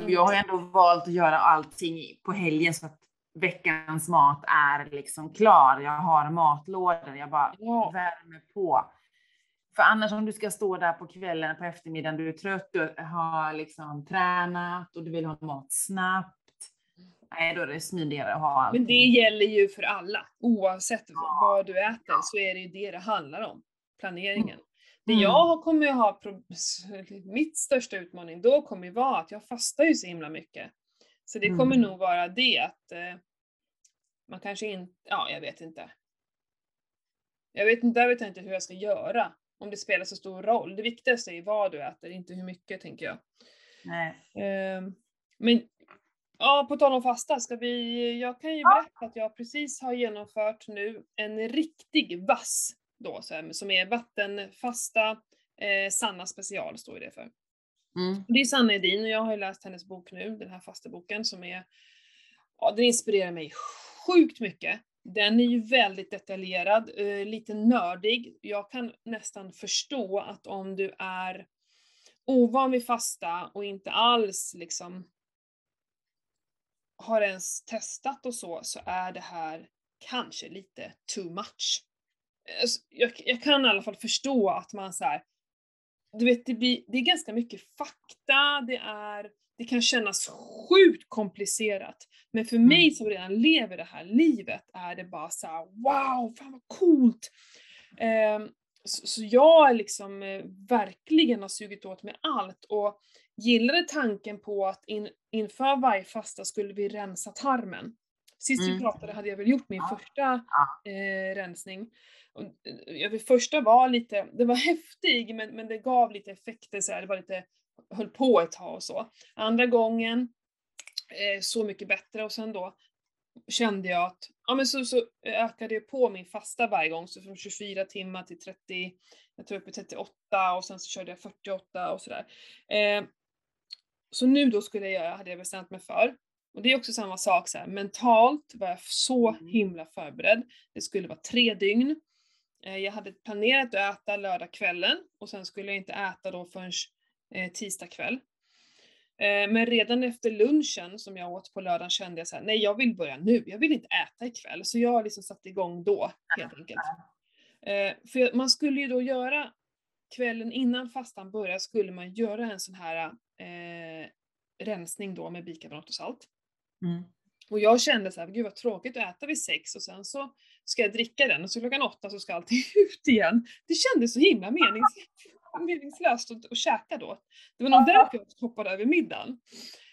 Jag har ändå valt att göra allting på helgen så att veckans mat är liksom klar. Jag har matlådor, jag bara Ja. värmer på. För annars om du ska stå där på kvällen, på eftermiddagen, du är trött, du har liksom tränat och du vill ha mat snabbt. Nej, då är det smidigare att ha allt. Men det gäller ju för alla. Oavsett Ja. vad du äter så är det ju det det handlar om. Planeringen. Det Mm. jag kommer ju ha, [laughs] mitt största utmaning då kommer ju vara att jag fastar ju så himla mycket. Så det kommer Mm. nog vara det att eh, man kanske inte, ja jag vet inte. Jag vet inte, där vet jag inte hur jag ska göra. Om det spelar så stor roll. Det viktigaste är vad du äter, inte hur mycket tänker jag. Nej. Ehm, men ja, på tal om fasta, ska vi, jag kan ju berätta att jag precis har genomfört nu en riktig vass då, så här, som är vattenfasta, eh, Sanna special står det för. Mm. Det är Sanna Edin och jag har ju läst hennes bok nu, den här fasta boken som är, ja den inspirerar mig sjukt mycket. Den är ju väldigt detaljerad, eh, lite nördig. Jag kan nästan förstå att om du är ovan vid fasta och inte alls liksom har ens testat och så, så är det här kanske lite too much. Eh, så Jag, jag kan i alla fall förstå att man så här, du vet, det, blir, det är ganska mycket fakta, det är, det kan kännas sjukt komplicerat. Men för mig som redan lever det här livet är det bara så här: wow, fan vad coolt! Ehm, så, så jag liksom eh, verkligen har sugit åt mig allt och gillade tanken på att in, inför varje fasta skulle vi rensa tarmen. Sist vi Mm. pratade hade jag väl gjort min första eh, rensning. Och, eh, första var lite, det var [laughs] häftig men, men det gav lite effekter så här, det var lite, höll på ett tag och så. Andra gången, eh, så mycket bättre och sen då kände jag att, ja men så, så ökade jag på min fasta varje gång, så från 24 timmar till 30, jag tog upp i 38 och sen så körde jag 48 och sådär. Eh, så nu då skulle jag göra, hade jag bestämt mig för, och det är också samma sak så här, mentalt var jag så Mm. himla förberedd. Det skulle vara tre dygn. Eh, Jag hade planerat att äta lördagskvällen och sen skulle jag inte äta då förrän eh, tisdag kväll. Eh, Men redan efter lunchen som jag åt på lördagen kände jag så här, nej jag vill börja nu, jag vill inte äta ikväll. Så jag har liksom satt igång då, helt enkelt. För man skulle ju då göra, kvällen innan fastan börjar skulle man göra en sån här eh, rensning då med bikarbonat och salt. Mm. Och jag kände så här, gud vad tråkigt att äta vid sex och sen så ska jag dricka den och så klockan åtta så ska allting [laughs] ut igen. Det kändes så himla menings [laughs] meningslöst att, att käka då. Det var nog därför jag hoppade över middagen.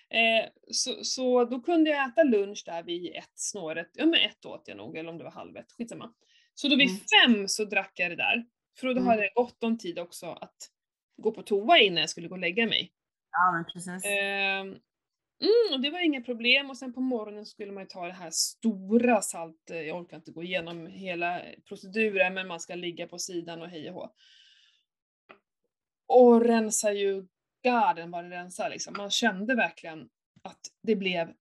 Eh, så, så då kunde jag äta lunch där vid ett snåret, ja men ett åt jag nog, eller om det var halv ett, skitsamma. Så då vid Mm. fem så drack jag det där. För då Mm. hade jag gott om tid också att gå på toa innan jag skulle gå och lägga mig. Ja, men precis. Ehm, mm, och det var inga problem och sen på morgonen skulle man ju ta det här stora salt, eh, jag orkar inte gå igenom hela proceduren men man ska ligga på sidan och hej och hå. Och rensa ju garden vad det rensar liksom. Man kände verkligen att det blev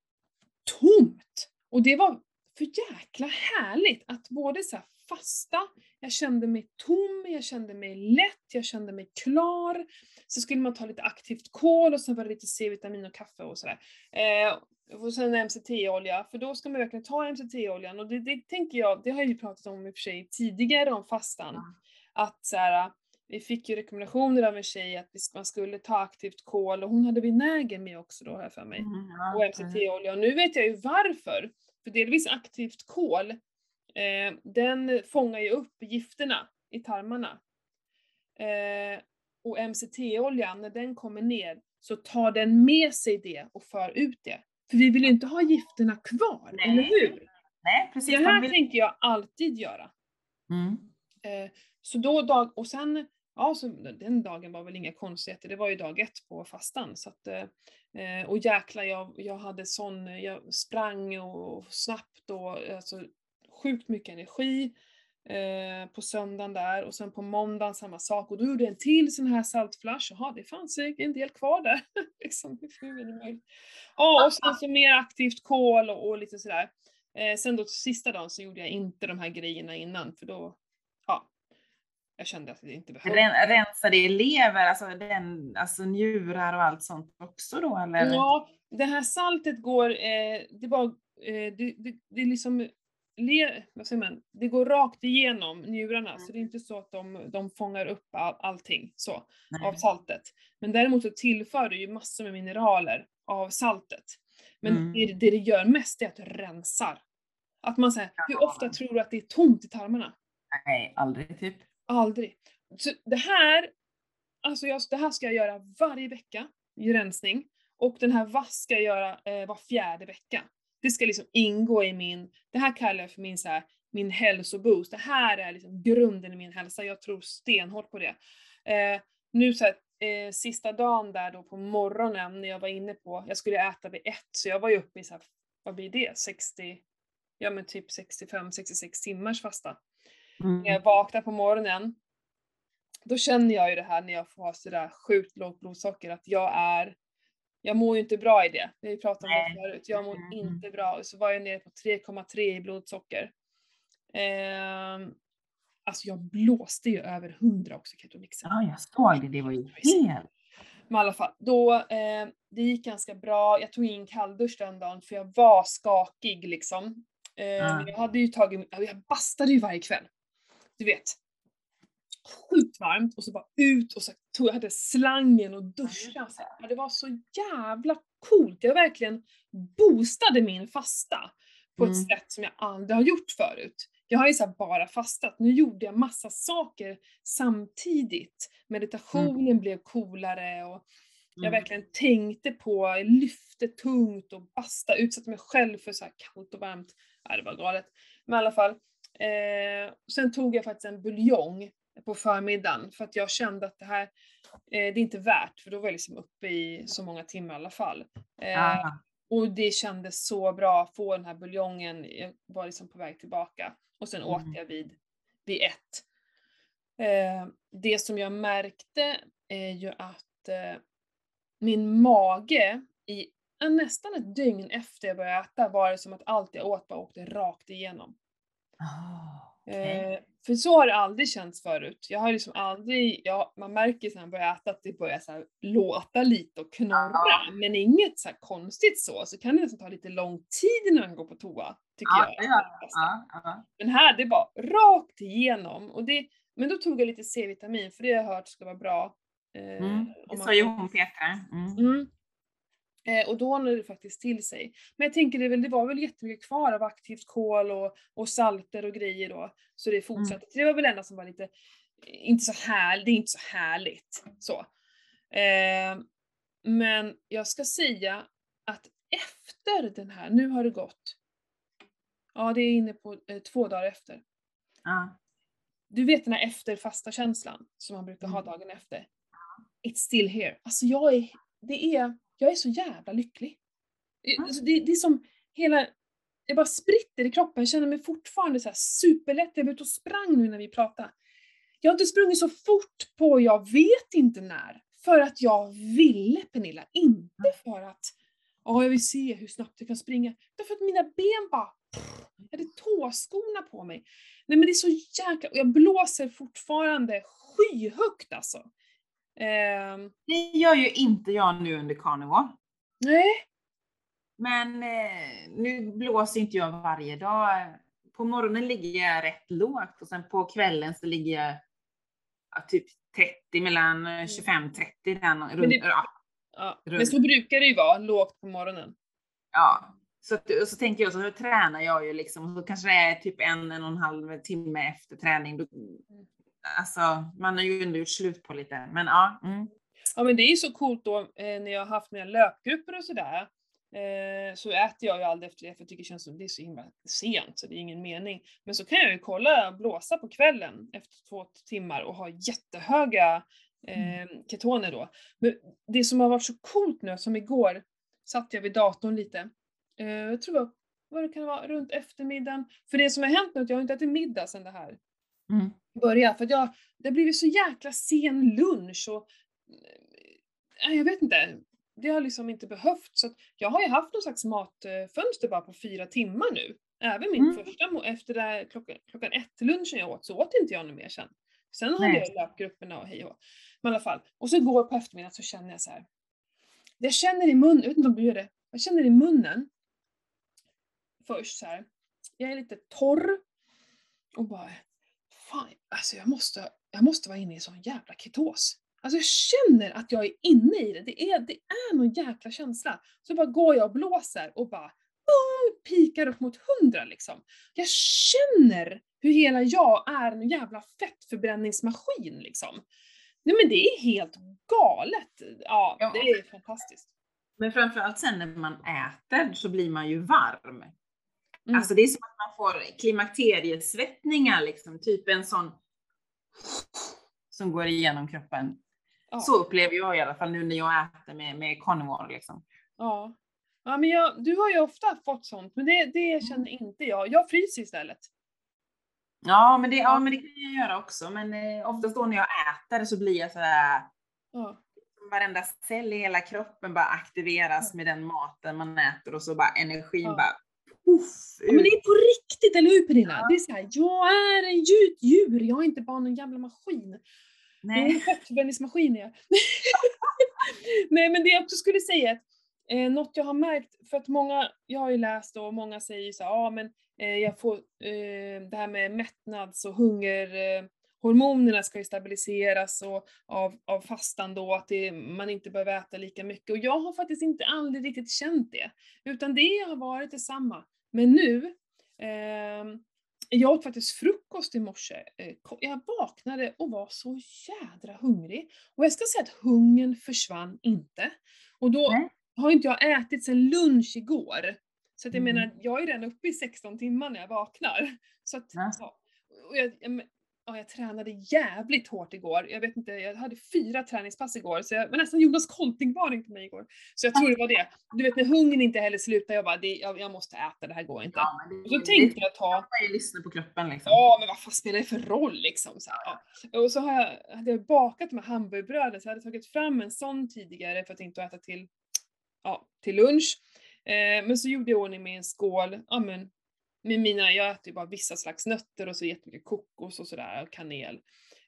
tomt. Och det var för jäkla härligt att både så här fasta, jag kände mig tom, jag kände mig lätt, jag kände mig klar. Så skulle man ta lite aktivt kol och sen var det lite C-vitamin och kaffe och sådär. Eh, och sen MCT-olja, för då ska man verkligen ta MCT-oljan och det, det tänker jag, det har jag ju pratat om i och för sig tidigare om fastan. Ja. Att så här, vi fick ju rekommendationer av en tjej att man skulle ta aktivt kol och hon hade vinäger med också då jag för mig. Mm, ja, Och. MCT-olja. Och nu vet jag ju varför. För delvis aktivt kol, eh, den fångar ju upp gifterna i tarmarna. Eh, och MCT-oljan, när den kommer ner, så tar den med sig det och för ut det. För vi vill ju inte ha gifterna kvar, Nej. eller hur? Nej, precis. Det här vill- tänker jag alltid göra. Mm. Eh, så då dag, och sen, ja så den dagen var väl inga konstigheter, det var ju dag ett på fastan. Så att, eh, eh, och jäklar jag, jag hade sån, jag sprang och snabbt och alltså sjukt mycket energi eh, på söndagen där och sen på måndagen samma sak och då gjorde jag en till sån här saltflash, jaha det fanns en del kvar där. [laughs] liksom, hur är det möjligt? Ja, och sen så mer aktivt kol och, och lite sådär. Eh, sen då sista dagen så gjorde jag inte de här grejerna innan för då, ja, jag kände att det inte behövdes. Ren, rensa det i lever, alltså, den, alltså njurar och allt sånt också då eller? Ja, det här saltet går, eh, det bara, eh, det, det, det är liksom, le, vad säger man, det går rakt igenom njurarna så det är inte så att de, de fångar upp all, allting så, Nej. av saltet. Men däremot så tillför det ju massor med mineraler av saltet. Men Mm. det, det det gör mest är att det rensar. Att man säger, hur ofta tror du att det är tomt i tarmarna? Nej, aldrig typ. Aldrig. Så det här, alltså jag, det här ska jag göra varje vecka i rensning. Och den här vass ska jag göra eh, var fjärde vecka. Det ska liksom ingå i min, det här kallar jag för min, så här, min hälsoboost. Det här är liksom grunden i min hälsa. Jag tror stenhårt på det. Eh, nu så här, eh, sista dagen där då på morgonen när jag var inne på, jag skulle äta vid ett, så jag var ju uppe i så här, vad blir det, 60, ja men typ 65-66 timmars fasta Mm. när jag vaknar på morgonen, då känner jag ju det här när jag får ha sådär sjukt lågt blodsocker att jag är, jag mår ju inte bra i det. Vi pratat om det förut, jag mår Mm. inte bra. Så var jag nere på 3,3 i blodsocker. Ehm, alltså jag blåste ju över 100 också ketonixen. Ja, jag såg det. Det var ju helt... Men i alla fall, då, eh, det gick ganska bra. Jag tog in kalldusch den dagen för jag var skakig liksom. Eh, Ja. Jag hade ju tagit, ja, jag bastade ju varje kväll. Du vet. Sjukt varmt och så bara ut och så tog jag hade slangen och duscha. Så här. Det var så jävla coolt. Jag verkligen boostade min fasta på ett Mm. sätt som jag aldrig har gjort förut. Jag har ju så bara fastat. Nu gjorde jag massa saker samtidigt. Meditationen blev coolare och jag Mm. verkligen tänkte på, lyfte tungt och basta, utsatte mig själv för så här kallt och varmt. Ja, det var galet. Men i alla fall. Eh, sen tog jag faktiskt en buljong på förmiddagen för att jag kände att det här, eh, det är inte värt, för då var jag liksom uppe i så många timmar i alla fall. Eh, Ah, Och det kändes så bra att få den här buljongen, jag var liksom på väg tillbaka. Och sen Mm. åt jag vid, vid ett. Eh, det som jag märkte är ju att min mage i nästan ett dygn efter jag började äta var det som att allt jag åt bara åkte rakt igenom. Ah, okej. Eh, för så har det aldrig känts förut. Jag har liksom aldrig, ja, man märker när man börjar äta att det börjar så låta lite och knorra, Ja. men inget så konstigt så. Så kan det nästan ta lite lång tid innan man går på toa, tycker Ja, jag. Ja. Men här, det var rakt igenom. Och det, men då tog jag lite C-vitamin, för det har jag hört ska vara bra. Eh, Mm. Det sa ju hon Petra. Mm. Mm. Eh, och då når det faktiskt till sig. Men jag tänker det, väl, det var väl jättemycket kvar av aktivt kol och, och salter och grejer då. Så det fortsatte. Det var väl det enda som var lite, inte så här, det är inte så härligt. Så. Eh, men jag ska säga att efter den här, nu har det gått, ja det är inne på eh, två dagar efter. Ja. Du vet den här efterfasta känslan som man brukar ha Mm. dagen efter. It's still here. Alltså jag är, det är, jag är så jävla lycklig. Mm. Alltså det, det är som hela, jag bara spritter i kroppen, jag känner mig fortfarande så här superlätt. Jag var ute och sprang nu när vi pratade. Jag har inte sprungit så fort på jag vet inte när. För att jag ville Pernilla, inte för att ja, jag vill se hur snabbt jag kan springa. Utan för att mina ben bara jag hade tåskorna på mig. Nej men det är så jäkla... Och jag blåser fortfarande skyhögt alltså. Ehm, Det gör ju inte jag nu under carnivore. nej. Men eh, nu blåser inte jag varje dag. På morgonen ligger jag rätt lågt och sen på kvällen så ligger jag ja, typ 30, mellan eh, 25-30 den runt, det- ja, Ja. Men så brukar det ju vara, lågt på morgonen. ja. Så, och så tänker jag så nu tränar jag ju liksom och så kanske det är typ en, en och en halv timme efter träning. Då, alltså man har ju ändå gjort slut på lite, men ja. Mm. Ja men det är ju så coolt då eh, när jag har haft mina löpgrupper och sådär. Eh, så äter jag ju aldrig efter det för jag tycker det känns som det är så himla sent så det är ingen mening. Men så kan jag ju kolla, blåsa på kvällen efter två timmar och ha jättehöga eh, ketoner då. Men det som har varit så coolt nu, som igår satt jag vid datorn lite. Eh, jag tror var, vad det kan vara, runt eftermiddagen. För det som har hänt nu är att jag har inte ätit middag sedan det här Mm. Började. För att jag, det har blivit så jäkla sen lunch och eh, jag vet inte. Det har liksom inte behövt. Så jag har ju haft någon slags matfönster bara på fyra timmar nu. Även min Mm. första, efter det klockan, klockan ett lunchen jag åt så åt inte jag något mer sen. Sen hade Nej. jag löpgrupperna och hej och. Men i alla fall. Och så igår på eftermiddagen så känner jag så här. Jag känner i munnen, jag vet inte om du gör det. Jag känner i munnen. Först så här. Jag är lite torr. Och bara, fan, alltså jag måste, jag måste vara inne i sån jävla ketos. Alltså jag känner att jag är inne i det. Det är, det är någon jäkla känsla. Så bara går jag och blåser och bara boom, pikar upp mot hundra liksom. Jag känner hur hela jag är en jävla fettförbränningsmaskin liksom. Nej men det är helt galet. Ja, Ja. det är fantastiskt. Men framförallt sen när man äter så blir man ju varm. Mm. Alltså det är som att man får klimakteriesvettningar liksom, typ en sån som går igenom kroppen. ja. Så upplever jag i alla fall nu när jag äter med, med carnivore liksom. Ja. Ja men jag, du har ju ofta fått sånt, men det, det känner inte jag. Jag fryser istället. Ja men, det, ja, men det kan jag göra också. Men eh, oftast då när jag äter så blir jag sådär, Ja. varenda cell i hela kroppen bara aktiveras med den maten man äter och så bara energin Ja. bara puff, Ja, men det är på riktigt, eller hur Pernilla? Det är såhär, jag är en djur, djur, jag är inte bara någon jävla maskin. Är Nej. en fettförbränningsmaskin är jag. [laughs] Nej men det jag också skulle säga, att, eh, något jag har märkt, för att många, jag har ju läst och många säger ju så här, ja men eh, jag får eh, det här med mättnads och hunger, eh, hormonerna ska ju stabiliseras och av, av fastan då, att det, man inte behöver äta lika mycket. Och jag har faktiskt inte aldrig riktigt känt det, utan det har varit detsamma. Men nu, ehm, jag åt faktiskt frukost i morse. Eh, Jag vaknade och var så jädra hungrig. Och jag ska säga att hungern försvann inte. Och då Nej. har inte jag ätit sedan lunch igår. Så att jag Mm. menar, jag är redan uppe i 16 timmar när jag vaknar. Så att, Ja. ja. Och jag, jag, ja, jag tränade jävligt hårt igår. Jag vet inte, jag hade fyra träningspass igår, så jag var nästan Jonas Kolting-varning på mig igår. Så jag tror det var det. Du vet när hungern inte heller slutar, jag bara, det, jag, jag måste äta, det här går inte. Ja, det, Och så det- tänkte jag ta, Man ju lyssna på kroppen liksom. ja men vad fan spelar det för roll liksom? Så här, ja. Och så har jag, hade jag bakat här hamburgerbröden, så jag hade tagit fram en sån tidigare för att inte äta till, ja, till lunch. Eh, men så gjorde jag ordning med en skål, ja men med mina, jag äter ju bara vissa slags nötter och så jättemycket kokos och sådär, och kanel.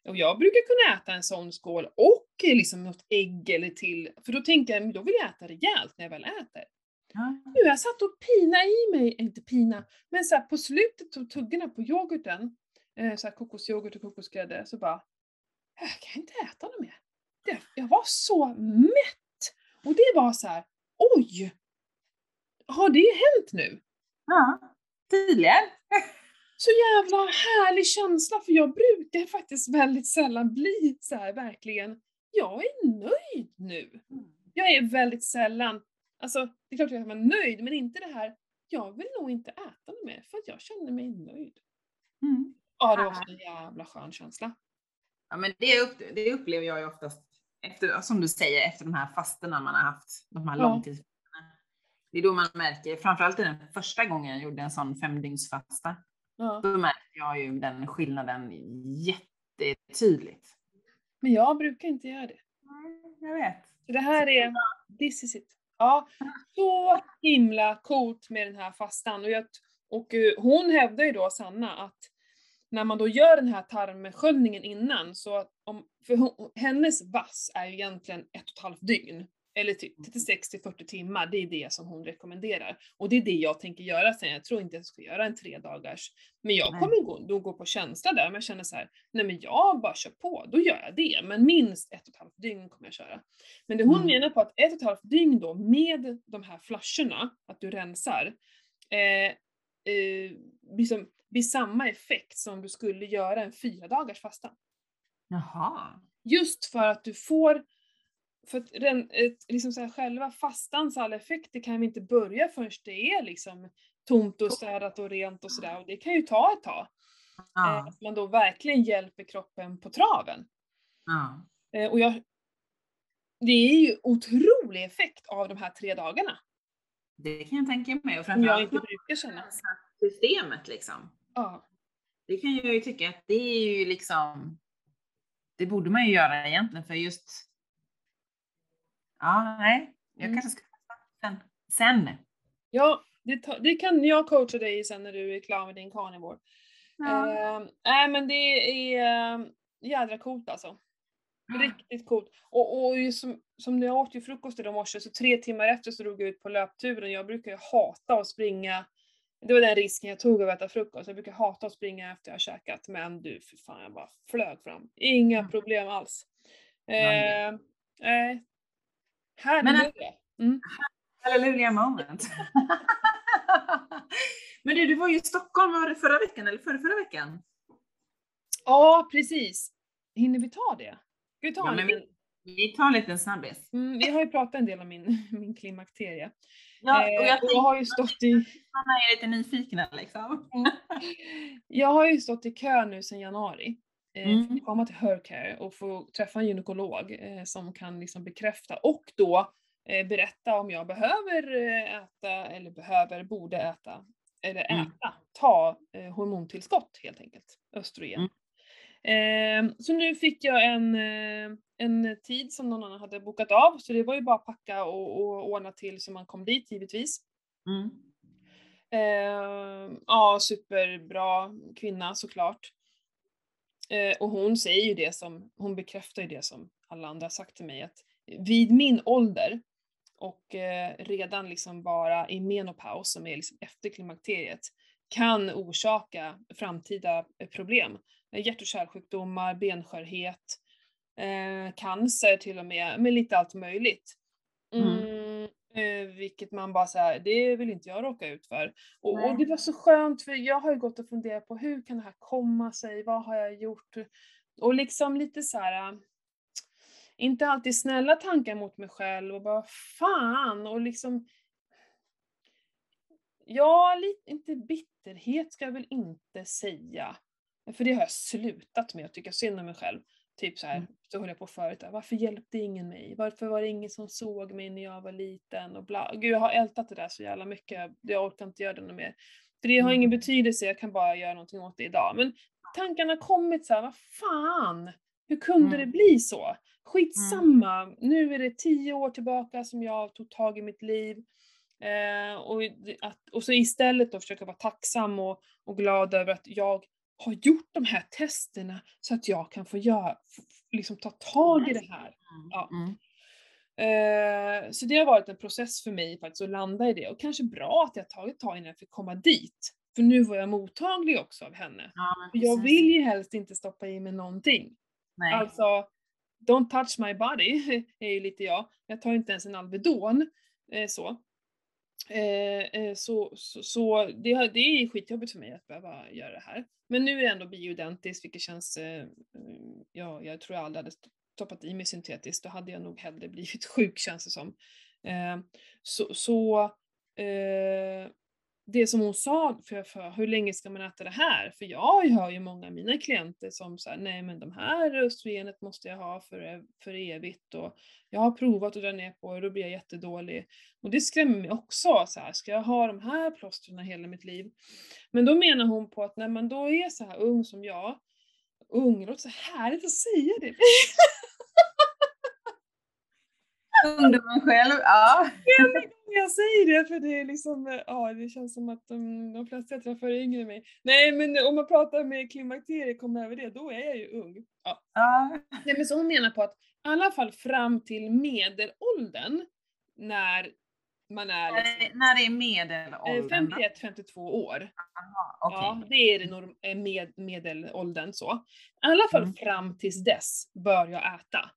Och jag brukar kunna äta en sån skål och liksom något ägg eller till, för då tänker jag, då vill jag äta rejält när jag väl äter. Ja. Nu jag satt och pina i mig, inte pina, men så här på slutet av tuggorna på yoghurten, eh, så här kokosyoghurt och kokosgrädde, så bara, jag kan inte äta något mer. Jag var så mätt! Och det var så här, oj! Har det hänt nu? ja. Tydligen. Så jävla härlig känsla, för jag brukar faktiskt väldigt sällan bli så här verkligen, jag är nöjd nu. Jag är väldigt sällan, alltså det är klart att jag var nöjd, men inte det här, jag vill nog inte äta något mer för att jag känner mig nöjd. Mm. Ja, det var också en jävla skön känsla. Ja, men det, upp, det upplever jag ju oftast, efter, som du säger, efter de här fasterna man har haft, de här Ja. långtidsfasterna. Det är då man märker, framförallt den första gången jag gjorde en sån femdygnsfasta, Ja. då märkte jag ju den skillnaden jättetydligt. Men jag brukar inte göra det. Jag vet. Så det här är, this is it. Ja, så himla coolt med den här fastan. Och, jag, och eh, hon hävdar ju då, Sanna, att när man då gör den här tarmsköljningen innan, så om, för hon, hennes vass är ju egentligen ett och ett halvt dygn. Eller typ 36 till 40 timmar, det är det som hon rekommenderar. Och det är det jag tänker göra sen, jag tror inte jag ska göra en tre dagars. Men jag kommer gå, då gå på känsla där, men jag känner så här, nej men jag bara kör på, då gör jag det. Men minst ett och ett halvt dygn kommer jag köra. Men det hon Mm. menar på att ett och ett halvt dygn då med de här flaskorna, att du rensar, eh, eh, blir, som, blir samma effekt som du skulle göra en fyra dagars fasta. Jaha. Just för att du får, för att ett, liksom så här, själva fastans alla effekter kan vi inte börja förrän det är liksom tomt och städat och rent och sådär och det kan ju ta ett tag. Eh, Ja. att man då verkligen hjälper kroppen på traven. ja. Eh, och jag, det är ju otrolig effekt av de här tre dagarna. Det kan jag tänka mig. Och Som jag framförallt inte brukar känna. systemet liksom. Ja. Det kan jag ju tycka att det är ju liksom, det borde man ju göra egentligen för just, ja nej, jag Mm. kanske ska sen. Sen. Ja, det, det kan jag coacha dig i sen när du är klar med din carnivore. Ja. Eh, Nej men det är uh, jädra coolt alltså. Riktigt coolt. Och, och som, som jag åt ju frukost idag morse, så tre timmar efter så drog jag ut på löpturen. Jag brukar ju hata att springa. Det var den risken jag tog av att äta frukost. Jag brukar hata att springa efter jag har käkat. Men du, för fan jag bara flög fram. Inga Mm. problem alls. Nej. Eh, Nej. Halleluja. Mm. Halleluja moment. [laughs] Men du, du var ju i Stockholm, var det förra veckan eller förra, förra veckan? Ja, precis. Hinner vi ta det? Ska vi ta Ja, en liten... Vi tar en liten snabbis. Mm, vi har ju pratat en del om min, [laughs] min klimakterie. Ja, Eh, och jag, och jag har ju stått i, Man är lite nyfikna liksom. jag har ju stått i kö nu sedan januari. Eh, Mm. för att komma till Hercare och få träffa en gynekolog eh, som kan liksom bekräfta och då eh, berätta om jag behöver eh, äta, eller behöver, borde äta, eller Mm. äta, ta eh, hormontillskott helt enkelt, östrogen. Mm. Eh, så nu fick jag en, en tid som någon annan hade bokat av, så det var ju bara att packa och, och ordna till så man kom dit givetvis. Mm. Eh, ja, superbra kvinna såklart. Eh, och hon säger ju det som, hon bekräftar ju det som alla andra har sagt till mig att vid min ålder och eh, redan liksom bara i menopaus som är liksom efter klimakteriet kan orsaka framtida eh, problem. Eh, Hjärt och kärlsjukdomar, benskörhet, eh, cancer till och med, med lite allt möjligt. Mm, eh, vilket man bara säger, det vill inte jag råka ut för. Och, och det var så skönt för jag har ju gått och funderat på hur kan det här komma sig, vad har jag gjort? Och liksom lite så här. äh, inte alltid snälla tankar mot mig själv och bara fan och liksom Ja, lite, inte bitterhet ska jag väl inte säga. För det har jag slutat med att tycka synd om mig själv. Typ så här, Mm. så höll jag på förut, varför hjälpte ingen mig? Varför var det ingen som såg mig när jag var liten? Och bla. Gud jag har ältat det där så jävla mycket, jag orkar inte göra det något mer. För det har Mm. ingen betydelse, jag kan bara göra någonting åt det idag. Men tankarna har kommit så här, vad fan? Hur kunde Mm. det bli så? Skitsamma, nu är det tio år tillbaka som jag tog tag i mitt liv. Eh, och, att, och så istället då försöka vara tacksam och, och glad över att jag har gjort de här testerna så att jag kan få göra, liksom ta tag i det här. Ja. Mm. Eh, så det har varit en process för mig faktiskt att landa i det och kanske bra att jag tagit tag innan jag fick komma dit. För nu var jag mottaglig också av henne. Ja, För jag vill ju helst inte stoppa i mig någonting. Nej. Alltså, don't touch my body [laughs] är ju lite jag. Jag tar inte ens en Alvedon. Eh, så. Eh, eh, så, så, så det, det är skitjobbigt för mig att behöva göra det här. Men nu är det ändå bioidentiskt vilket känns, eh, eh ja, jag tror jag aldrig hade stoppat i mig syntetiskt, då hade jag nog hellre [laughs] blivit sjuk känns det som. Eh, så så eh, det som hon sa, för, för hur länge ska man äta det här? För jag hör ju många av mina klienter som säger nej men de här östrogenet måste jag ha för, för evigt och jag har provat att dra ner på det och då blir jag jättedålig. Och det skrämmer mig också, så här, ska jag ha de här plåstren hela mitt liv? Men då menar hon på att när man då är så här ung som jag, ung, det låter så härligt att säga det. [laughs] Ungdomen själv, ja. Jag säger det för det är liksom, eh, ja det känns som att de, de flesta jag träffar är yngre än mig. Nej men om man pratar med klimakteriet, kommer över det, då är jag ju ung. Ja. ja. Nej men så hon menar på att i alla fall fram till medelåldern, när man är liksom, När det är eh, medelåldern. då? 51-52 år. Jaha, okej. Ja, det är det norm- eh, med, medelåldern så. I alla fall Mm. fram tills dess bör jag äta.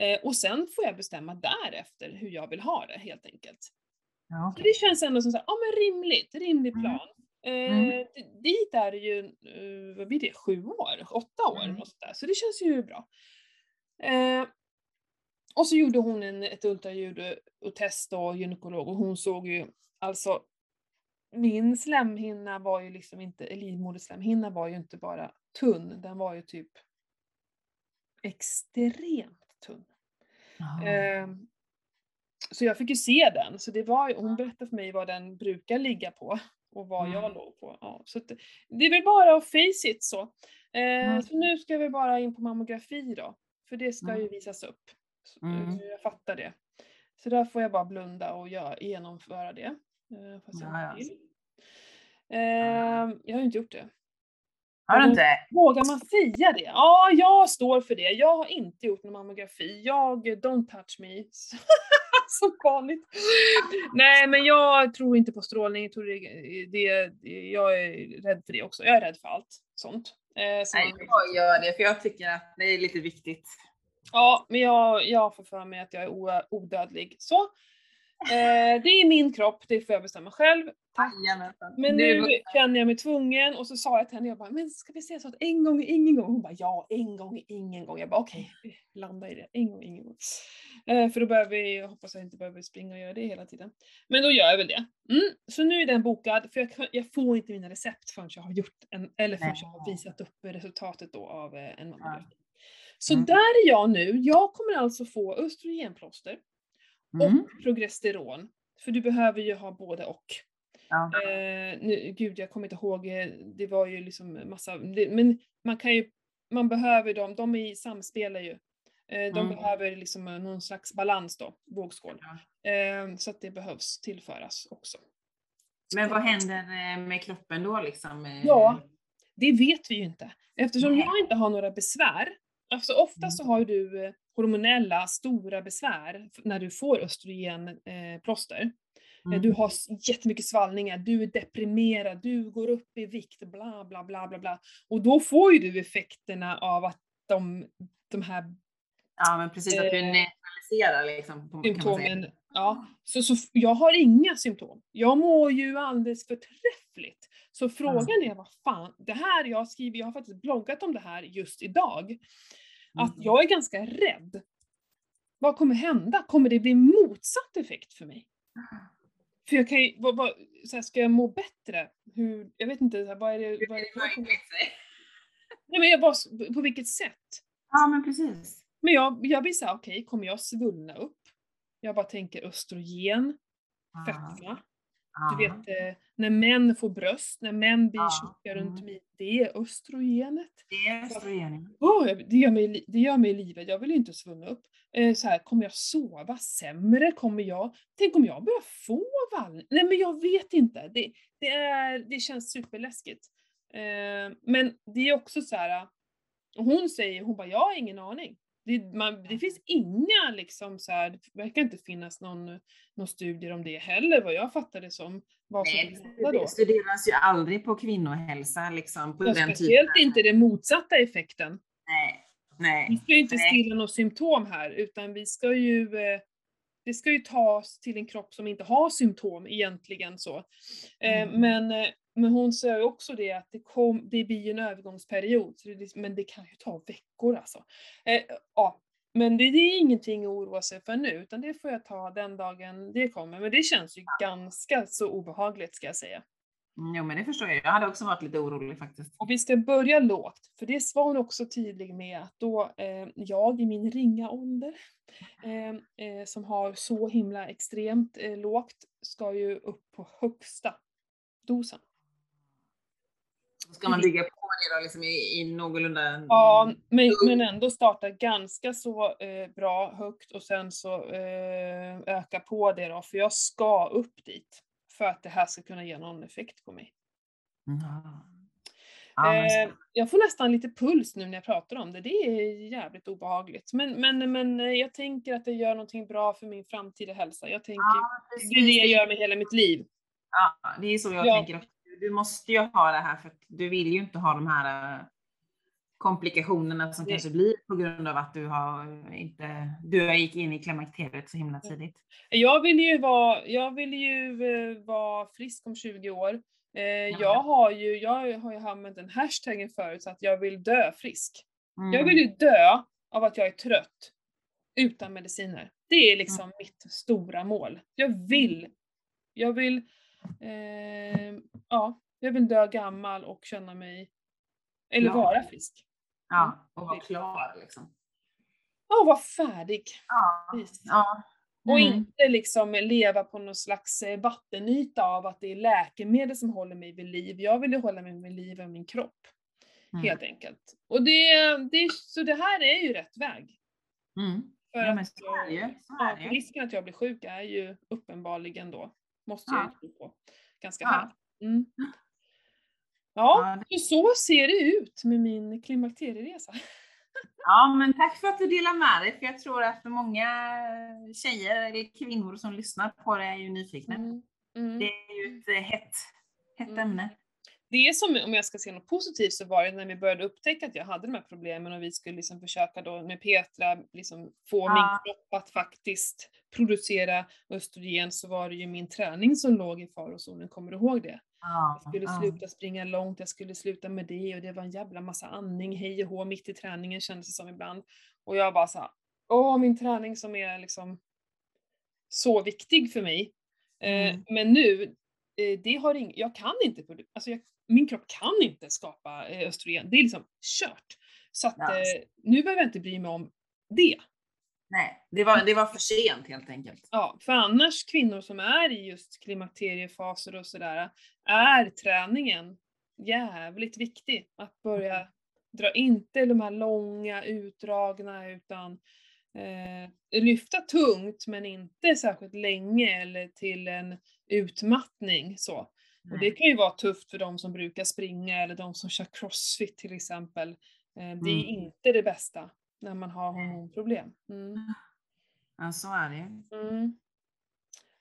Eh, och sen får jag bestämma därefter hur jag vill ha det helt enkelt. Ja, Så okej. det känns ändå som så här, ja men rimligt, rimlig Mm. plan. Eh, Mm. d- Dit är det ju, eh, vad blir det, sju år? Åtta år? Mm. Där. så det känns ju bra. Eh, och så gjorde hon en, ett ultraljud och- och test och gynekolog och hon såg ju alltså min slemhinna var ju liksom inte, livmoderslemhinna var ju inte bara tunn, den var ju typ extremt tunn. Ehm, så jag fick ju se den, så det var, ju- hon berättade för mig vad den brukar ligga på och vad jag Mm. låg på. Ja, så det- det är väl bara att face it så. Eh, Mm. Så nu ska vi bara in på mammografi då, för det ska ju Mm. visas upp. Så, Mm. eh, Jag fattar det. Så där får jag bara blunda och gör, genomföra det. Eh, fast jag Ja, ja. Ehm, jag har ju inte gjort det. Har du inte? Vågar man säga det? Ja, jag står för det. Jag har inte gjort någon mammografi. Jag, don't touch me. [laughs] Som vanligt. Nej, men jag tror inte på strålning. Jag, tror det, det, jag är rädd för det också. Jag är rädd för allt sånt. Eh, Nej, jag gör det för jag tycker att det är lite viktigt. Ja, men jag, jag får för mig att jag är odödlig. Så. Eh, det är min kropp, det får jag bestämma själv. Tack. Men nu känner jag mig tvungen och så sa jag till henne, jag bara, men ska vi säga så att en gång är ingen gång? Hon bara, ja, en gång är ingen gång. Jag bara, okej, landa i det. En gång är ingen gång. Eh, för då behöver vi, jag hoppas jag inte behöver springa och göra det hela tiden. Men då gör jag väl det. Mm, så nu är den bokad, för jag, kan- jag får inte mina recept förrän jag har gjort en, eller förrän jag har visat upp resultatet då av eh, en mammografi. Så Mm. där är jag nu. Jag kommer alltså få östrogenplåster Mm. och progesteron. För du behöver ju ha både och. Ja. Eh, nu, gud, jag kommer inte ihåg, eh, det var ju liksom massa, det, men man kan ju, man behöver dem, de är i samspelar ju. Eh, de Mm. behöver liksom eh, någon slags balans då, vågskål. Ja. Eh, så att det behövs tillföras också. Men vad händer eh, med kroppen då liksom? Ja. Det vet vi ju inte. Eftersom Nej. jag inte har några besvär, alltså ofta Mm. så har ju du eh, hormonella stora besvär när du får östrogenplåster. Eh. Eh, Mm. Du har jättemycket svallningar, du är deprimerad, du går upp i vikt, bla bla bla bla bla. Och då får ju du effekterna av att de, de här Ja men precis, att du eh, neutraliserar liksom. Symptomen. Ja, så, så jag har inga symptom. Jag mår ju alldeles förträffligt. Så frågan är vad fan, det här jag skriver, jag har faktiskt bloggat om det här just idag. Att Mm. jag är ganska rädd. Vad kommer hända? Kommer det bli motsatt effekt för mig? För jag kan ju, vad, vad, så här, ska jag må bättre? Hur, jag vet inte, så här, vad är det? Vad är det. Nej men jag bara, på vilket sätt? Ja men precis. Men jag, jag blir såhär, okej, okay, kommer jag svullna upp? Jag bara tänker östrogen, fetma. Du vet eh, när män får bröst, när män blir tjocka runt mm. midjan, det är östrogenet. Det är östrogenet. Oh, det, gör mig, det gör mig livet, jag vill ju inte svullna upp. Eh, så här, kommer jag sova sämre? Kommer jag, tänk om jag börjar få vall? Nej men jag vet inte. Det, det, är, det känns superläskigt. Eh, men det är också så här. hon säger, hon bara, jag har ingen aning. Det, man, det finns inga liksom så här, det verkar inte finnas någon, någon studier om det heller vad jag fattar det som. Vad Nej, som det studeras ju aldrig på kvinnohälsa liksom. På ja, den speciellt typen. inte den motsatta effekten. Nej. Nej. Vi ska ju inte stilla något symptom här utan vi ska ju eh, det ska ju tas till en kropp som inte har symptom egentligen så. Eh, mm. Men eh, men hon säger också det att det, kom, det blir en övergångsperiod, det, men det kan ju ta veckor alltså. Eh, ja, men det, det, är ingenting att oroa sig för nu, utan det får jag ta den dagen det kommer. Men det känns ju ganska så obehagligt ska jag säga. Jo men det förstår jag, jag hade också varit lite orolig faktiskt. Och vi ska börja lågt, för det var hon också tydlig med att då eh, jag i min ringa ålder, eh, eh, som har så himla extremt eh, lågt, ska ju upp på högsta dosen. Ska man bygga på det då liksom i, i någorlunda... Ja, men, men ändå starta ganska så eh, bra högt och sen så eh, öka på det då, för jag ska upp dit för att det här ska kunna ge någon effekt på mig. Mm. Ja, eh, jag får nästan lite puls nu när jag pratar om det, det är jävligt obehagligt. Men, men, men eh, jag tänker att det gör någonting bra för min framtida hälsa. Jag tänker, ja, det är det jag gör med hela mitt liv. Ja, det är så jag ja. tänker också du måste ju ha det här för att du vill ju inte ha de här eh, komplikationerna som det. kanske blir på grund av att du har inte, du gick in i klimakteriet så himla tidigt. Jag vill ju vara, jag vill ju eh, vara frisk om 20 år. Eh, jag har ju, jag har ju använt den hashtaggen förut, så att jag vill dö frisk. Mm. Jag vill ju dö av att jag är trött utan mediciner. Det är liksom mm. mitt stora mål. Jag vill, jag vill eh, ja, jag vill dö gammal och känna mig, eller klar. vara frisk. Ja, mm. och vara klar liksom. Ja, vara färdig. Ja. ja. Mm. Och inte liksom leva på någon slags eh, vattenyta av att det är läkemedel som håller mig vid liv. Jag vill ju hålla mig vid liv av min kropp. Mm. Helt enkelt. Och det, det, så det här är ju rätt väg. Mm. För ja, men så är det ju. Ja, risken att jag blir sjuk är ju uppenbarligen då Måste jag ju tro på. Ganska ja. högt. Mm. Ja, ja så ser det ut med min klimakterieresa. [laughs] Ja, men tack för att du delar med dig, för jag tror att många tjejer eller kvinnor som lyssnar på det är ju nyfikna. Mm. Mm. Det är ju ett eh, hett, hett mm. ämne det är som, om jag ska se något positivt, så var det när vi började upptäcka att jag hade de här problemen och vi skulle liksom försöka då med Petra liksom få ja. min kropp att faktiskt producera östrogen så var det ju min träning som låg i farozonen, kommer du ihåg det? Ja, jag skulle sluta springa långt, jag skulle sluta med det och det var en jävla massa andning, hej och hå, mitt i träningen kändes det som ibland. Och jag bara såhär, åh min träning som är liksom så viktig för mig. Eh, mm. men nu, det har ing, jag kan inte, alltså jag, min kropp kan inte skapa eh, östrogen. Det är liksom kört. Så att ja. eh, nu behöver jag inte bry mig om det. Nej, det var, det var för sent helt enkelt. Ja, för annars kvinnor som är i just klimakteriefaser och sådär, är träningen jävligt viktig. Att börja mm. dra, inte de här långa utdragna utan eh, lyfta tungt men inte särskilt länge eller till en utmattning så. Och det kan ju vara tufft för de som brukar springa eller de som kör crossfit till exempel. Eh, det är mm. inte det bästa när man har hormonproblem. Mm. Ja, så är det mm.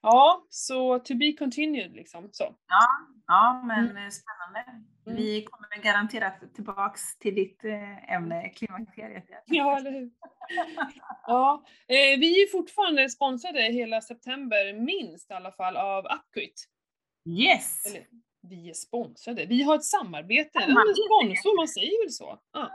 Ja, så to be continued liksom. Så. Ja, ja men mm. Spännande. Mm. Vi kommer garanterat tillbaks till ditt eh, ämne klimakteriet. [laughs] Ja, eller hur. ja, eh, vi är fortfarande sponsrade hela september, minst i alla fall, av Upquit. Yes! Eller, vi är sponsrade. Vi har ett samarbete. samarbete. sponsor, man säger väl så? Ja.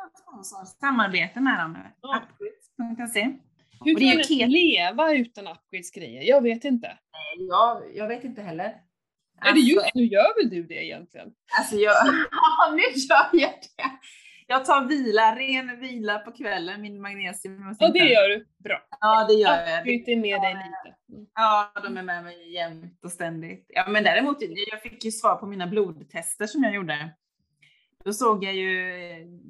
Samarbete med dem. Ja. Upquit.se. Hur kan man ket... leva utan Upgrades grejer? Jag vet inte. Nej, jag, vet inte heller. Alltså, Eller just nu gör väl du det egentligen? Alltså jag, ja [laughs] nu gör jag det. jag tar vila, ren vila på kvällen, min magnesium. Ja, det gör du. Bra. Ja, det gör jag. Akryt är med dig lite. Mm. Ja, de är med mig jämt och ständigt. Ja, men däremot, jag fick ju svar på mina blodtester som jag gjorde. Då såg jag ju,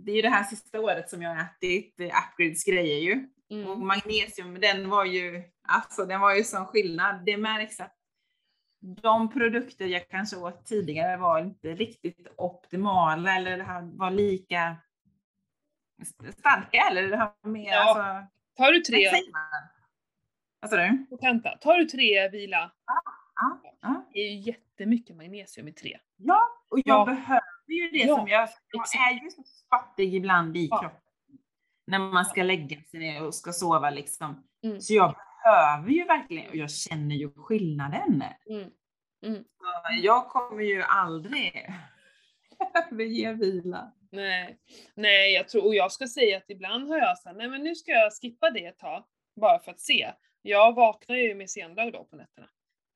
det är ju det här sista året som jag har ätit Upgrades grejer ju. Mm. Och magnesium, den var ju, alltså den var ju sån skillnad. Det märks att de produkter jag kanske åt tidigare var inte riktigt optimala eller var lika starka eller det har mer, Ja. alltså, Tar du tre? Vad sa du? på Kanta, tar du tre vila, Ja, ja. det är ju jättemycket magnesium i tre. Ja, och jag Ja. behöver ju det Ja, som jag, jag är ju så fattig ibland i Ja. kroppen. När man ska lägga sig ner och ska sova liksom. Mm. Så jag behöver ju verkligen, och jag känner ju skillnaden. Mm. Mm. Jag kommer ju aldrig [laughs] överge vila. Nej, nej jag tror, och jag ska säga att ibland har jag sagt, nej men nu ska jag skippa det ett tag, bara för att se. Jag vaknar ju med sendrag då på nätterna.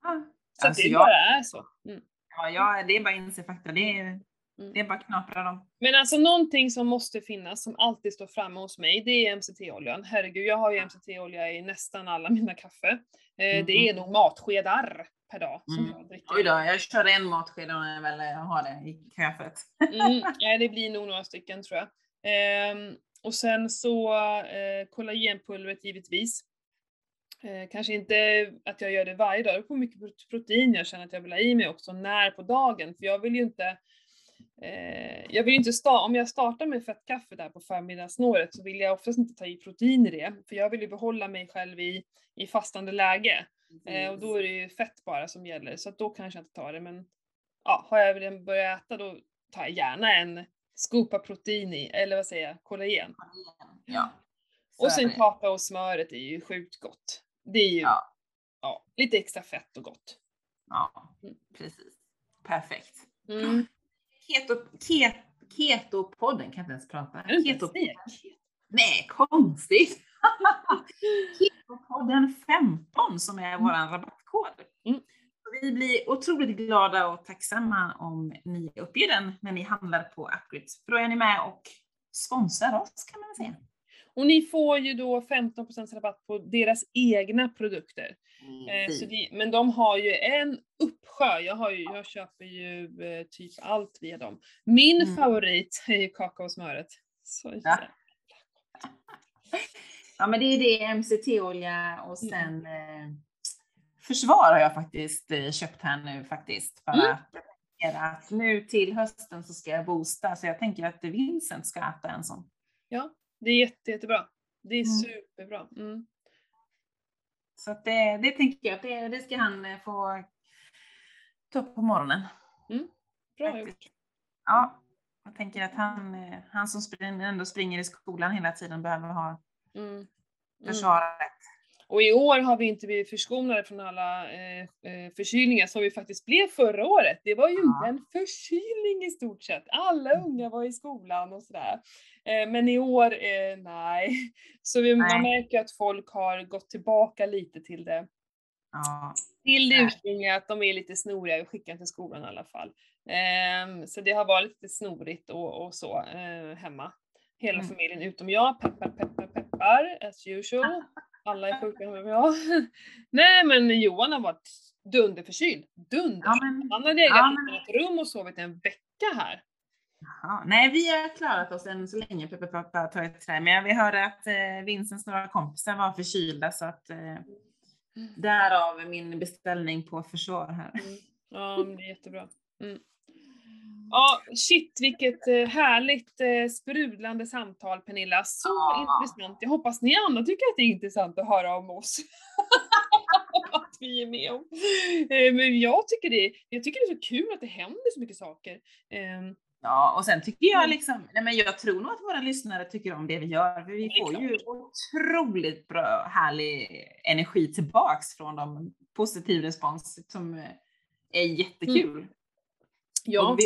Ja. Så Alltså det jag- bara är så. Mm. Ja, jag, det är bara att inse fakta. Det är, Mm. det är bara knapra dem. Men alltså någonting som måste finnas, som alltid står framme hos mig, det är MCT-oljan. Herregud, jag har ju MCT-olja i nästan alla mina kaffe. Eh, Det är nog matskedar per dag som Mm. jag dricker. Oj då, jag kör en matsked om jag väl har det i kaffet. Mm, [laughs] ja, det blir nog några stycken tror jag. Ehm, och sen så eh, kollagenpulvret givetvis. Eh, kanske inte att jag gör det varje dag, det beror på hur mycket prot- protein jag känner att jag vill ha i mig också, när på dagen. För jag vill ju inte eh, jag vill inte sta- om jag startar med fettkaffe där på förmiddagssnåret så vill jag oftast inte ta i protein i det, för jag vill ju behålla mig själv i, i fastande läge. Eh, och då är det ju fett bara som gäller, så att då kanske jag inte tar det. Men ja, har jag redan börjat äta då tar jag gärna en skopa protein i, eller vad säger jag, kollagen. Ja. Så Och sen det. kakaosmöret är ju sjukt gott. Det är ju Ja. ja, lite extra fett och gott. Ja, Mm. precis. Perfekt. Mm. Keto, ket, Keto-podden kan jag inte ens prata. Är det inte Keto, ens det? nej, konstigt. [laughs] Ketopodden 15 som är vår rabattkod. Mm. Vi blir otroligt glada och tacksamma om ni uppger den när ni handlar på Upgrades. För då är ni med och sponsrar oss kan man säga. Och ni får ju då 15% rabatt på deras egna produkter. Eh, så det, men de har ju en uppsjö, jag, har ju, jag köper ju eh, typ allt via dem. Min Mm. favorit är ju kakaosmöret. Så jävla Ja men det är det, MCT-olja och Mm. sen eh, försvar har jag faktiskt eh, köpt här nu faktiskt. För Mm. att nu till hösten så ska jag boosta så jag tänker att Vincent ska äta en sån. Ja, det är jätte, jättebra. Det är Mm. superbra. Mm. Så att det, det tänker jag att det, det ska han eh, få ta på morgonen. Bra Faktiskt. gjort. Ja, jag tänker att han, eh, han som spring, ändå springer i skolan hela tiden behöver ha Mm. Mm. försvaret. Och i år har vi inte blivit förskonade från alla eh, eh, förkylningar som vi faktiskt blev förra året. Det var ju inte en förkylning i stort sett. Alla unga var i skolan och sådär. Eh, men i år, eh, nej. Så vi, man Nej. märker att folk har gått tillbaka lite till det. Ja, Till det ursprungliga, att de är lite snoriga, vi skickar till skolan i alla fall. Ehm, så det har varit lite snorigt och, och så eh, hemma. Hela Mm. familjen utom jag, peppar, peppar, peppar, as usual. [laughs] Alla är sjuka jag. [laughs] Nej men Johan har varit dunderförkyld. Dunder. ja men Han har legat Ja, i ett rum och sovit en vecka här. Jaha. Nej, vi har klarat oss än så länge, Peppe Pappa tar ett trä. Men vi hörde att eh, Vincents några kompisar var förkylda så att eh, därav min beställning på försvar här. Ja, men det är jättebra. Mm. Ja, shit vilket eh, härligt eh, sprudlande samtal Pernilla. Så Ja. intressant. Jag hoppas ni andra tycker att det är intressant att höra om oss. [laughs] att vi är med om. Eh, Men jag tycker, det, jag tycker det är så kul att det händer så mycket saker. Ehm, Ja, och sen tycker jag Mm. liksom, nej men jag tror nog att våra lyssnare tycker om det vi gör. För vi får ju otroligt bra, härlig energi tillbaks från dem. Positiv respons som är jättekul. Ja, Och, vi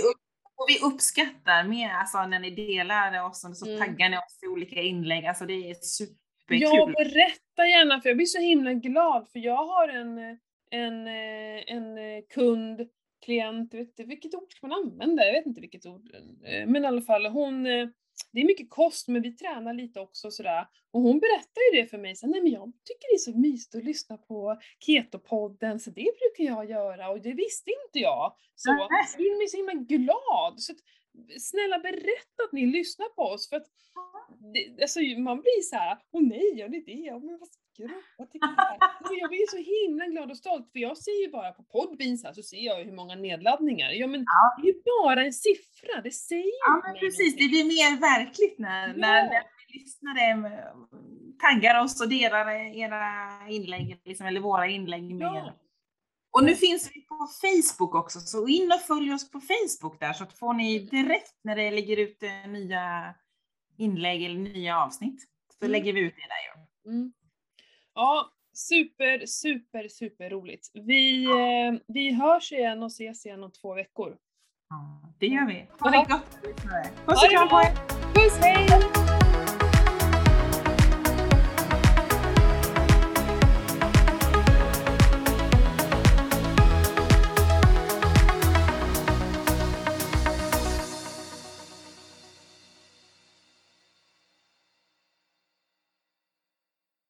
och vi uppskattar mer alltså, när ni delar oss och så Mm. taggar ni oss i olika inlägg. Alltså det är superkul. Ja, berätta gärna för jag blir så himla glad för jag har en, en, eh, en eh, kund, klient, jag vet inte vilket ord ska man använda? Jag vet inte vilket ord. eh, Men i alla fall hon, det är mycket kost, men vi tränar lite också sådär. Och hon berättar ju det för mig, så, nej men jag tycker det är så mysigt att lyssna på Ketopodden, så det brukar jag göra och det visste inte jag. Så jag blir så himla glad. Så att, snälla berätta att ni lyssnar på oss, för att det, alltså, man blir så här, åh nej, gör ni det? Men vad vad tycker jag? jag blir så himla glad och stolt, för jag ser ju bara på Podbean så, här, så ser jag hur många nedladdningar. Ja men ja. det är ju bara en siffra, det säger Ja men precis, det blir mer verkligt när, ja. när, när lyssnare taggar oss och delar era inlägg, liksom, eller våra inlägg med ja. Och nu finns vi på Facebook också, så in och följ oss på Facebook där så får ni direkt när det ligger ut eh, nya inlägg eller nya avsnitt, så mm. lägger vi ut det där. Mm. Ja, super, super, super roligt. Vi, eh, vi hörs igen och ses igen om två veckor. Ja, det gör vi. Ha det gott! Puss och kram på er! Puss, hej!